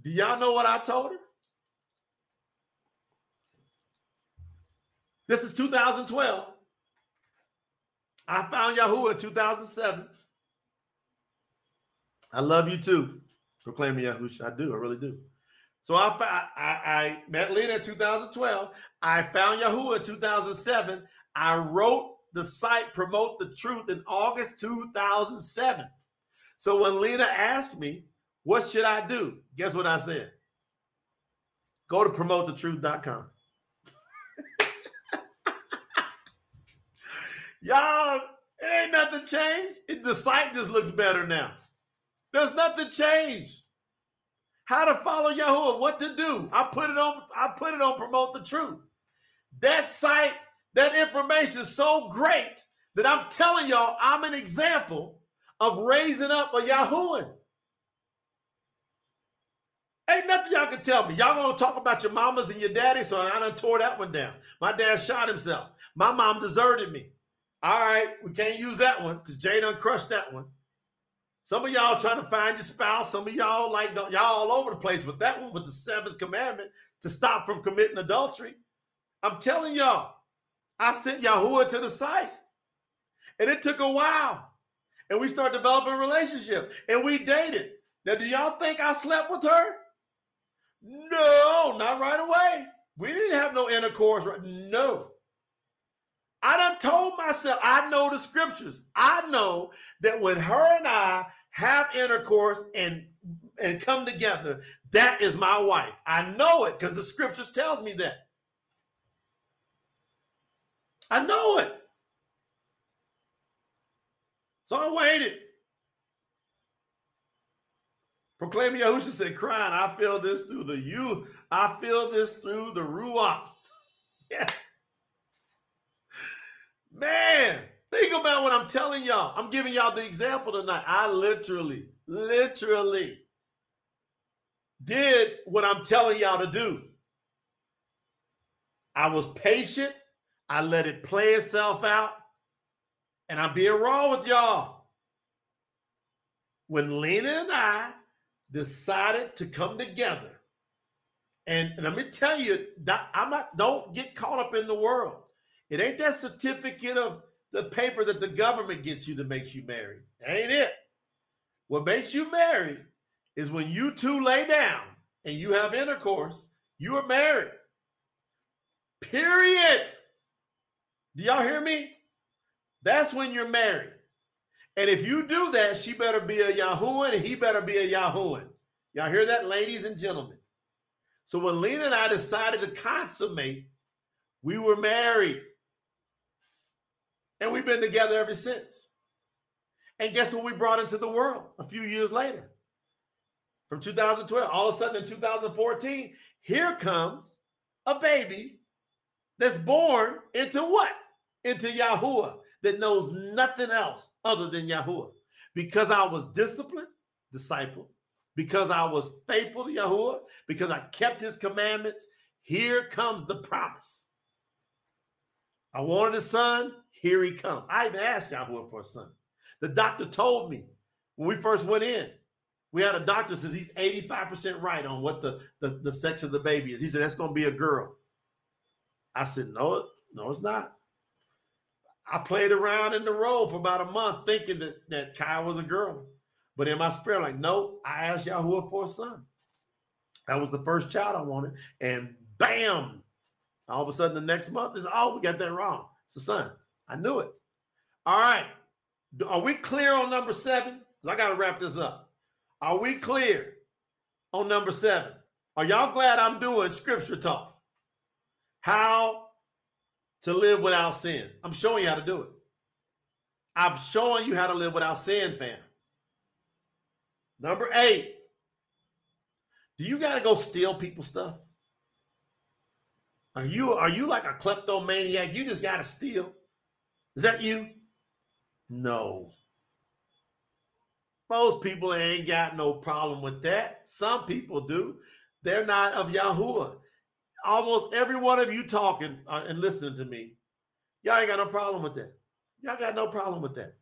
Speaker 2: Do y'all know what I told her? This is 2012. I found Yahuwah in 2007. I love you too. Proclaiming Yahushua. I do. I really do. So I, I, I met Lena in 2012. I found Yahuwah in 2007. I wrote the site Promote the Truth in August 2007. So when Lena asked me, what should I do? Guess what I said? Go to promotethetruth.com. Y'all, it ain't nothing changed. The site just looks better now. There's nothing changed. How to follow Yahuwah, what to do. I put it on, I put it on promote the truth. That site, that information is so great that I'm telling y'all I'm an example of raising up a Yahuan. Ain't nothing y'all can tell me. Y'all gonna talk about your mamas and your daddy, so I done tore that one down. My dad shot himself. My mom deserted me. All right, we can't use that one because Jay done crushed that one. Some of y'all trying to find your spouse. Some of y'all like y'all all over the place with that one with the seventh commandment to stop from committing adultery. I'm telling y'all, I sent Yahuwah to the site, and it took a while, and we started developing a relationship, and we dated. Now, do y'all think I slept with her? No, not right away. We didn't have no intercourse. Right? No. I done told myself, I know the scriptures. I know that when her and I have intercourse and and come together, that is my wife. I know it because the scriptures tells me that. I know it. So I waited. Proclaim Yahusha said, crying, I feel this through the you, I feel this through the Ruach. Yes. Man, think about what I'm telling y'all. I'm giving y'all the example tonight. I literally, literally did what I'm telling y'all to do. I was patient. I let it play itself out. And I'm being raw with y'all. When Lena and I decided to come together, and, and let me tell you, I'm not, don't get caught up in the world. It ain't that certificate of the paper that the government gets you that makes you married. ain't it. What makes you married is when you two lay down and you have intercourse, you are married. Period. Do y'all hear me? That's when you're married. And if you do that, she better be a Yahuwah and he better be a Yahuwah. Y'all hear that, ladies and gentlemen? So when Lena and I decided to consummate, we were married. And we've been together ever since. And guess what we brought into the world a few years later? From 2012, all of a sudden in 2014, here comes a baby that's born into what? Into Yahuwah that knows nothing else other than Yahuwah. Because I was disciplined, disciple, because I was faithful to Yahuwah, because I kept his commandments, here comes the promise. I wanted a son, here he comes. I even asked Yahuwah for a son. The doctor told me when we first went in, we had a doctor says he's 85% right on what the, the, the sex of the baby is. He said, that's going to be a girl. I said, no, no, it's not. I played around in the role for about a month thinking that, that Kai was a girl. But in my spirit, like, no, I asked Yahuwah for a son. That was the first child I wanted. And bam, all of a sudden the next month is, oh, we got that wrong. It's a son. I knew it. All right. Are we clear on number seven? Because I got to wrap this up. Are we clear on number seven? Are y'all glad I'm doing scripture talk? How to live without sin. I'm showing you how to do it. I'm showing you how to live without sin, fam. Number eight. Do you got to go steal people's stuff? Are you are you like a kleptomaniac? You just got to steal. Is that you? No. Most people ain't got no problem with that. Some people do. They're not of Yahuwah almost every one of you talking uh, and listening to me, y'all ain't got no problem with that. Y'all got no problem with that.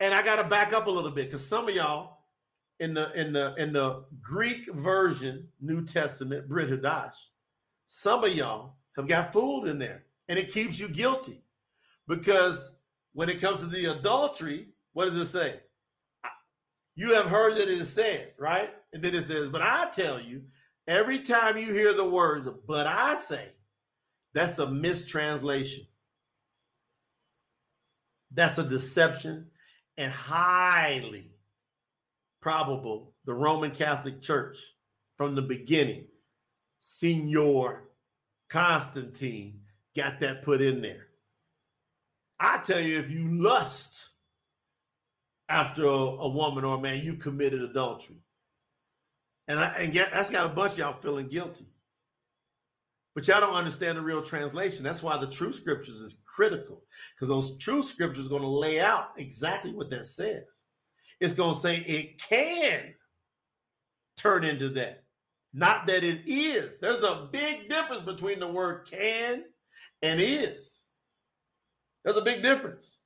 Speaker 2: And I got to back up a little bit because some of y'all in the in the in the Greek version New Testament Brit Hadash, some of y'all have got fooled in there, and it keeps you guilty because when it comes to the adultery, what does it say? You have heard that it is said, right? And then it says, "But I tell you." Every time you hear the words, but I say, that's a mistranslation. That's a deception and highly probable the Roman Catholic Church from the beginning, Signor Constantine, got that put in there. I tell you, if you lust after a, a woman or a man, you committed adultery. And, I, and get, that's got a bunch of y'all feeling guilty. But y'all don't understand the real translation. That's why the true scriptures is critical because those true scriptures are going to lay out exactly what that says. It's going to say it can turn into that, not that it is. There's a big difference between the word can and is. There's a big difference.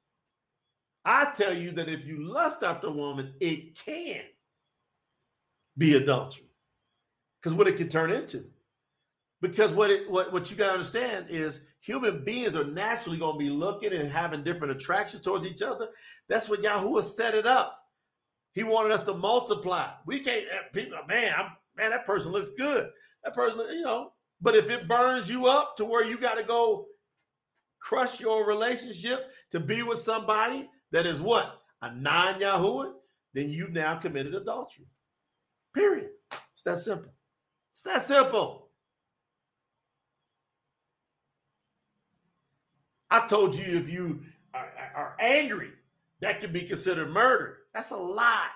Speaker 2: I tell you that if you lust after a woman, it can be adultery. Because what it can turn into. Because what it what, what you gotta understand is human beings are naturally gonna be looking and having different attractions towards each other. That's what Yahuwah set it up. He wanted us to multiply. We can't eh, people, man, I'm, man, that person looks good. That person, you know, but if it burns you up to where you got to go crush your relationship to be with somebody that is what? A non-Yahuwah, then you now committed adultery. Period. It's that simple. It's that simple. I told you if you are, are angry, that can be considered murder. That's a lie.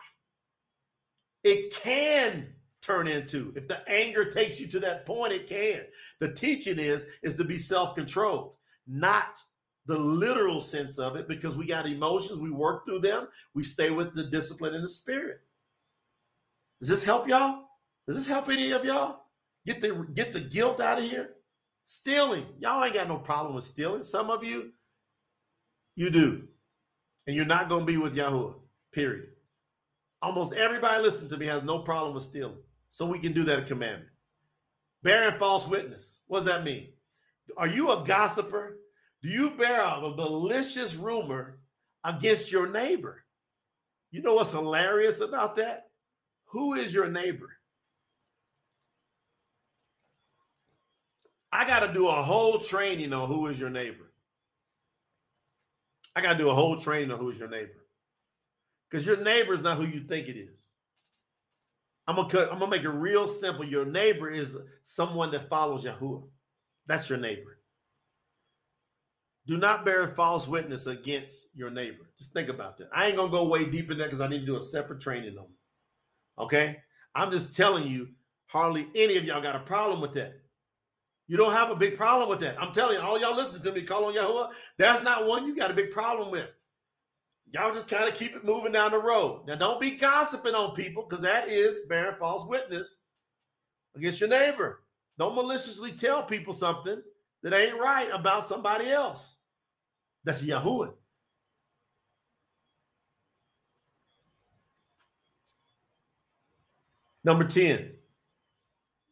Speaker 2: It can turn into if the anger takes you to that point it can the teaching is is to be self-controlled not the literal sense of it because we got emotions we work through them we stay with the discipline and the spirit does this help y'all? Does this help any of y'all? Get the get the guilt out of here. Stealing. Y'all ain't got no problem with stealing. Some of you, you do. And you're not to be with Yahuwah, period. Almost everybody listen to me has no problem with stealing. So we can do that commandment. Bearing false witness. What does that mean? Are you a gossiper? Do you bear a malicious rumor against your neighbor? You know what's hilarious about that? Who is your neighbor? I got to do a whole training on who is your neighbor. I got to do a whole training on who is your neighbor. Because your neighbor is not who you think it is. I'm gonna cut, I'm gonna make it real simple. Your neighbor is someone that follows Yahuwah. That's your neighbor. Do not bear false witness against your neighbor. Just think about that. I ain't gonna go way deep in that because I need to do a separate training on it. Okay? I'm just telling you, hardly any of y'all got a problem with that. You don't have a big problem with that. I'm telling you, all y'all listen to me, call on Yahuwah. That's not one you got a big problem with. Y'all just kind of keep it moving down the road. Now, don't be gossiping on people because that is bearing false witness against your neighbor. Don't maliciously tell people something that ain't right about somebody else. That's Yahuwah. Number 10.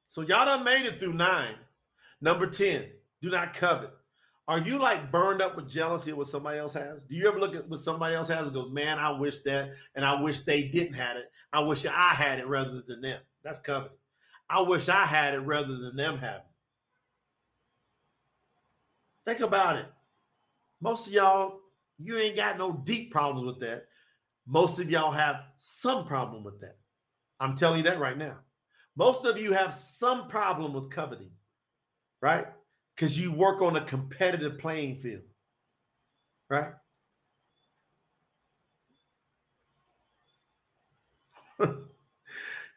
Speaker 2: So y'all done made it through nine. Number 10, do not covet. Are you like burned up with jealousy of what somebody else has? Do you ever look at what somebody else has and goes, man, I wish that, and I wish they didn't have it. I wish I had it rather than them. That's coveting. I wish I had it rather than them having. Think about it. Most of y'all, you ain't got no deep problems with that. Most of y'all have some problem with that. I'm telling you that right now. Most of you have some problem with coveting, right? because you work on a competitive playing field, right?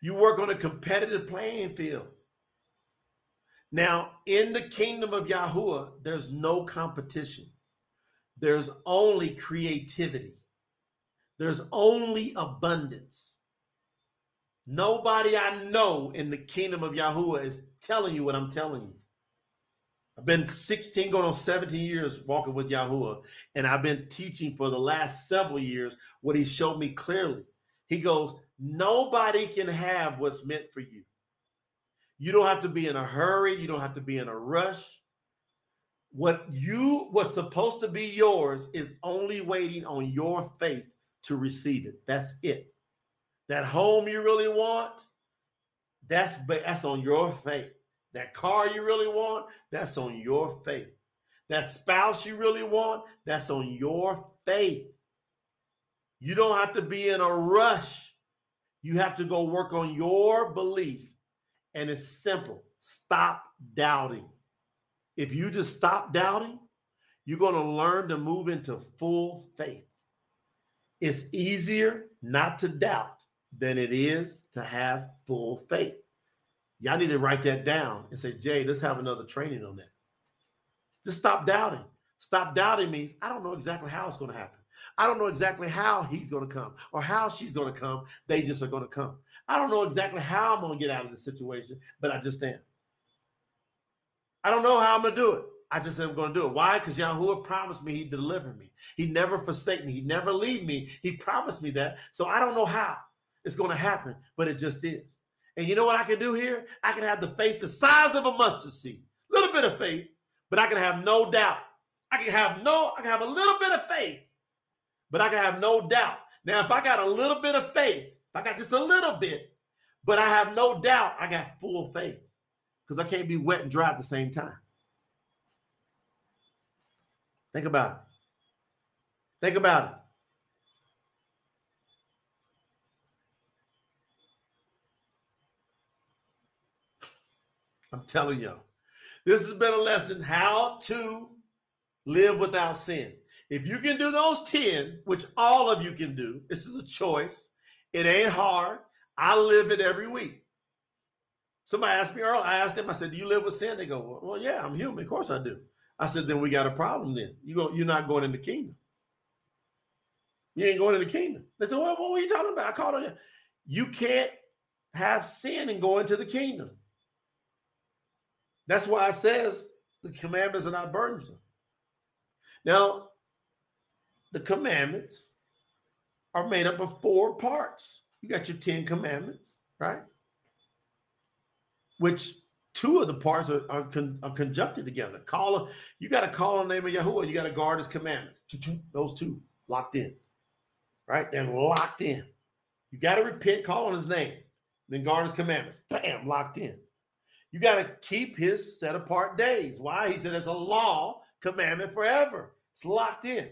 Speaker 2: You work on a competitive playing field. Now, in the kingdom of Yahuwah, there's no competition. There's only creativity. There's only abundance. Nobody I know in the kingdom of Yahuwah is telling you what I'm telling you. I've been 16 going on 17 years walking with Yahuwah, and I've been teaching for the last several years what he showed me clearly. He goes, Nobody can have what's meant for you. You don't have to be in a hurry, you don't have to be in a rush. What you what's supposed to be yours is only waiting on your faith to receive it. That's it. That home you really want, that's that's on your faith. That car you really want, that's on your faith. That spouse you really want, that's on your faith. You don't have to be in a rush. You have to go work on your belief. And it's simple stop doubting. If you just stop doubting, you're going to learn to move into full faith. It's easier not to doubt than it is to have full faith. Y'all need to write that down and say, Jay, let's have another training on that. Just stop doubting. Stop doubting means I don't know exactly how it's going to happen. I don't know exactly how he's going to come or how she's going to come. They just are going to come. I don't know exactly how I'm going to get out of this situation, but I just am. I don't know how I'm going to do it. I just am going to do it. Why? Because Yahuwah promised me he'd deliver me. He never forsake me. He never leave me. He promised me that. So I don't know how it's going to happen, but it just is. And you know what I can do here? I can have the faith the size of a mustard seed, a little bit of faith, but I can have no doubt. I can have no, I can have a little bit of faith, but I can have no doubt. Now, if I got a little bit of faith, if I got just a little bit, but I have no doubt, I got full faith because I can't be wet and dry at the same time. Think about it. Think about it. I'm telling y'all, this has been a lesson how to live without sin. If you can do those 10, which all of you can do, this is a choice. It ain't hard. I live it every week. Somebody asked me earlier, I asked them, I said, Do you live with sin? They go, Well, yeah, I'm human. Of course I do. I said, Then we got a problem then. You go, you're not going in the kingdom. You ain't going in the kingdom. They said, Well, what were you talking about? I called on you. You can't have sin and go into the kingdom. That's why it says the commandments are not burdensome. Now, the commandments are made up of four parts. You got your 10 commandments, right? Which two of the parts are, are, con, are conjuncted together. Call you got to call on the name of Yahuwah. You got to guard his commandments. Those two locked in, right? They're locked in. You got to repent, call on his name, then guard his commandments. Bam, locked in. You got to keep his set apart days. Why? He said it's a law, commandment forever. It's locked in.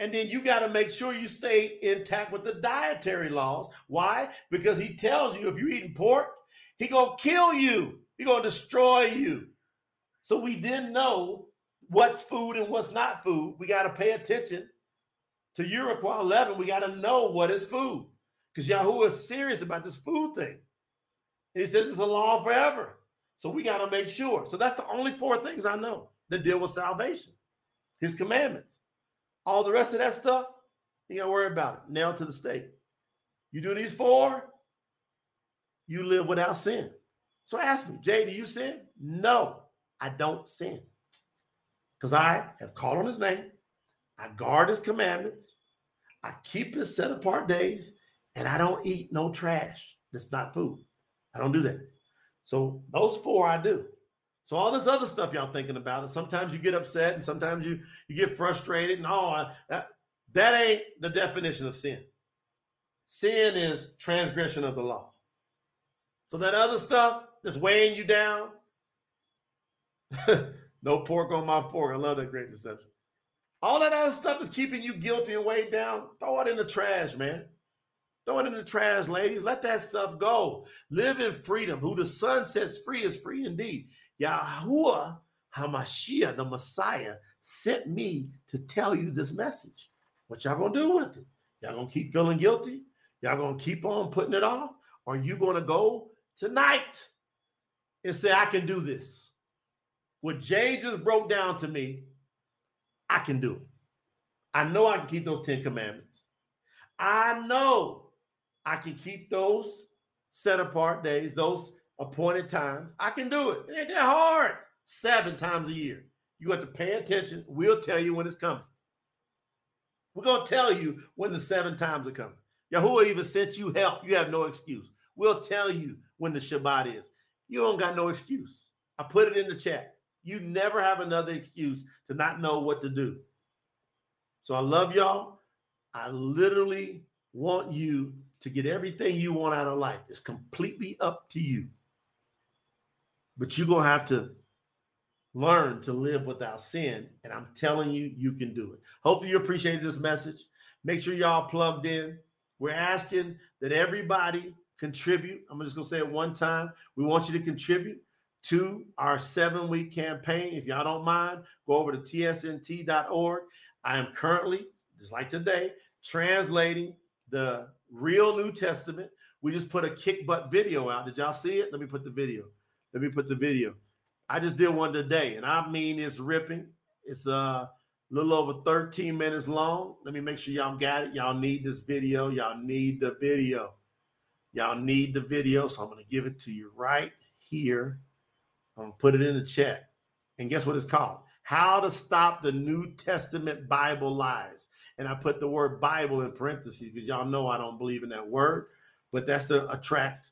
Speaker 2: And then you got to make sure you stay intact with the dietary laws. Why? Because he tells you if you're eating pork, he gonna kill you. He gonna destroy you. So we didn't know what's food and what's not food. We got to pay attention to Uruqua 11. We got to know what is food because Yahuwah is serious about this food thing. And he says it's a law forever. So we got to make sure. So that's the only four things I know that deal with salvation, his commandments. All the rest of that stuff, you got to worry about it. Nailed to the stake. You do these four, you live without sin. So ask me, Jay, do you sin? No, I don't sin. Because I have called on his name, I guard his commandments, I keep his set apart days, and I don't eat no trash that's not food. I don't do that. So those four I do. So all this other stuff y'all thinking about, and sometimes you get upset, and sometimes you you get frustrated, and all that, that ain't the definition of sin. Sin is transgression of the law. So that other stuff that's weighing you down, no pork on my fork. I love that great deception. All that other stuff that's keeping you guilty and weighed down. Throw it in the trash, man. Throw it in the trash, ladies. Let that stuff go. Live in freedom. Who the Son sets free is free indeed. Yahuwah Hamashiach, the Messiah, sent me to tell you this message. What y'all gonna do with it? Y'all gonna keep feeling guilty? Y'all gonna keep on putting it off? Or are you gonna go tonight and say, I can do this? What Jay just broke down to me, I can do it. I know I can keep those 10 commandments. I know I can keep those set apart days, those appointed times. I can do it. It ain't that hard. Seven times a year. You have to pay attention. We'll tell you when it's coming. We're going to tell you when the seven times are coming. Yahuwah even sent you help. You have no excuse. We'll tell you when the Shabbat is. You don't got no excuse. I put it in the chat. You never have another excuse to not know what to do. So I love y'all. I literally want you to get everything you want out of life. It's completely up to you. But you're going to have to learn to live without sin. And I'm telling you, you can do it. Hopefully, you appreciated this message. Make sure y'all plugged in. We're asking that everybody contribute. I'm just going to say it one time. We want you to contribute to our seven week campaign. If y'all don't mind, go over to tsnt.org. I am currently, just like today, translating the real New Testament. We just put a kick butt video out. Did y'all see it? Let me put the video. Let me put the video. I just did one today, and I mean it's ripping. It's uh, a little over 13 minutes long. Let me make sure y'all got it. Y'all need this video. Y'all need the video. Y'all need the video. So I'm to give it to you right here. I'm to put it in the chat. And guess what it's called? How to Stop the New Testament Bible Lies and I put the word Bible in parentheses because y'all know I don't believe in that word, but that's to attract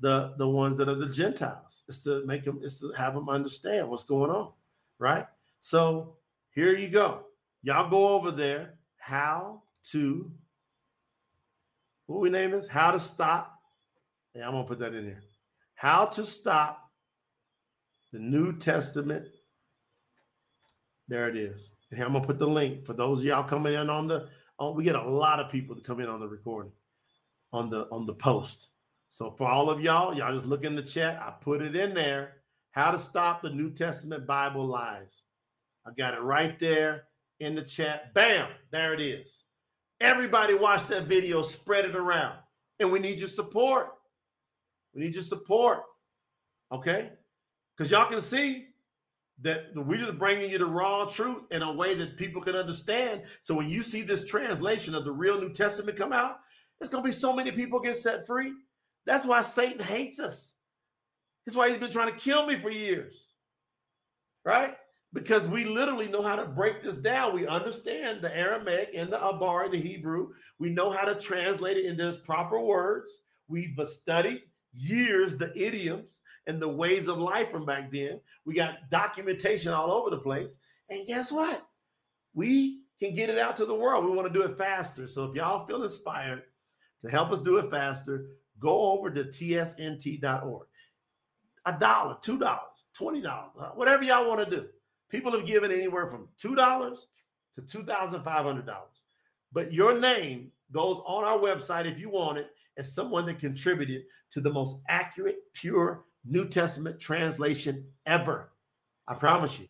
Speaker 2: the the ones that are the Gentiles. It's to make them, it's to have them understand what's going on, right? So here you go. Y'all go over there. How to what we name this? How to stop. Yeah, I'm gonna put that in here. How to stop the New Testament. There it is. And I'm gonna put the link for those of y'all coming in on the on. We get a lot of people to come in on the recording, on the on the post. So for all of y'all, y'all just look in the chat. I put it in there. How to stop the New Testament Bible lies. I got it right there in the chat. Bam, there it is. Everybody watch that video, spread it around. And we need your support. We need your support. Okay? Because y'all can see that we're just bringing you the raw truth in a way that people can understand. So when you see this translation of the real New Testament come out, there's going to be so many people get set free. That's why Satan hates us. That's why he's been trying to kill me for years. Right? Because we literally know how to break this down. We understand the Aramaic and the Abar, the Hebrew. We know how to translate it into its proper words. We've studied years the idioms and the ways of life from back then. We got documentation all over the place. And guess what? We can get it out to the world. We want to do it faster. So if y'all feel inspired to help us do it faster, go over to tsnt.org. A dollar, two dollars, twenty dollars, uh, whatever y'all want to do. People have given anywhere from two dollars to two thousand five hundred dollars. But your name goes on our website if you want it as someone that contributed to the most accurate, pure New Testament translation ever. I promise you.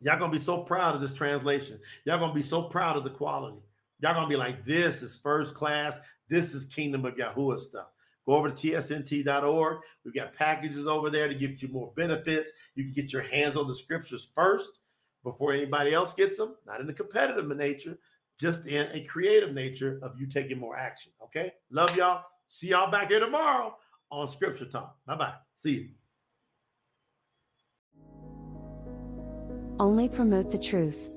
Speaker 2: Y'all gonna be so proud of this translation. Y'all gonna be so proud of the quality. Y'all gonna be like, this is first class. This is Kingdom of Yahuwah stuff. Go over to tsnt.org. We've got packages over there to give you more benefits. You can get your hands on the scriptures first before anybody else gets them, not in a competitive nature, just in a creative nature of you taking more action. Okay. Love y'all. See y'all back here tomorrow on Scripture Talk. Bye bye. See you.
Speaker 1: Only promote the truth.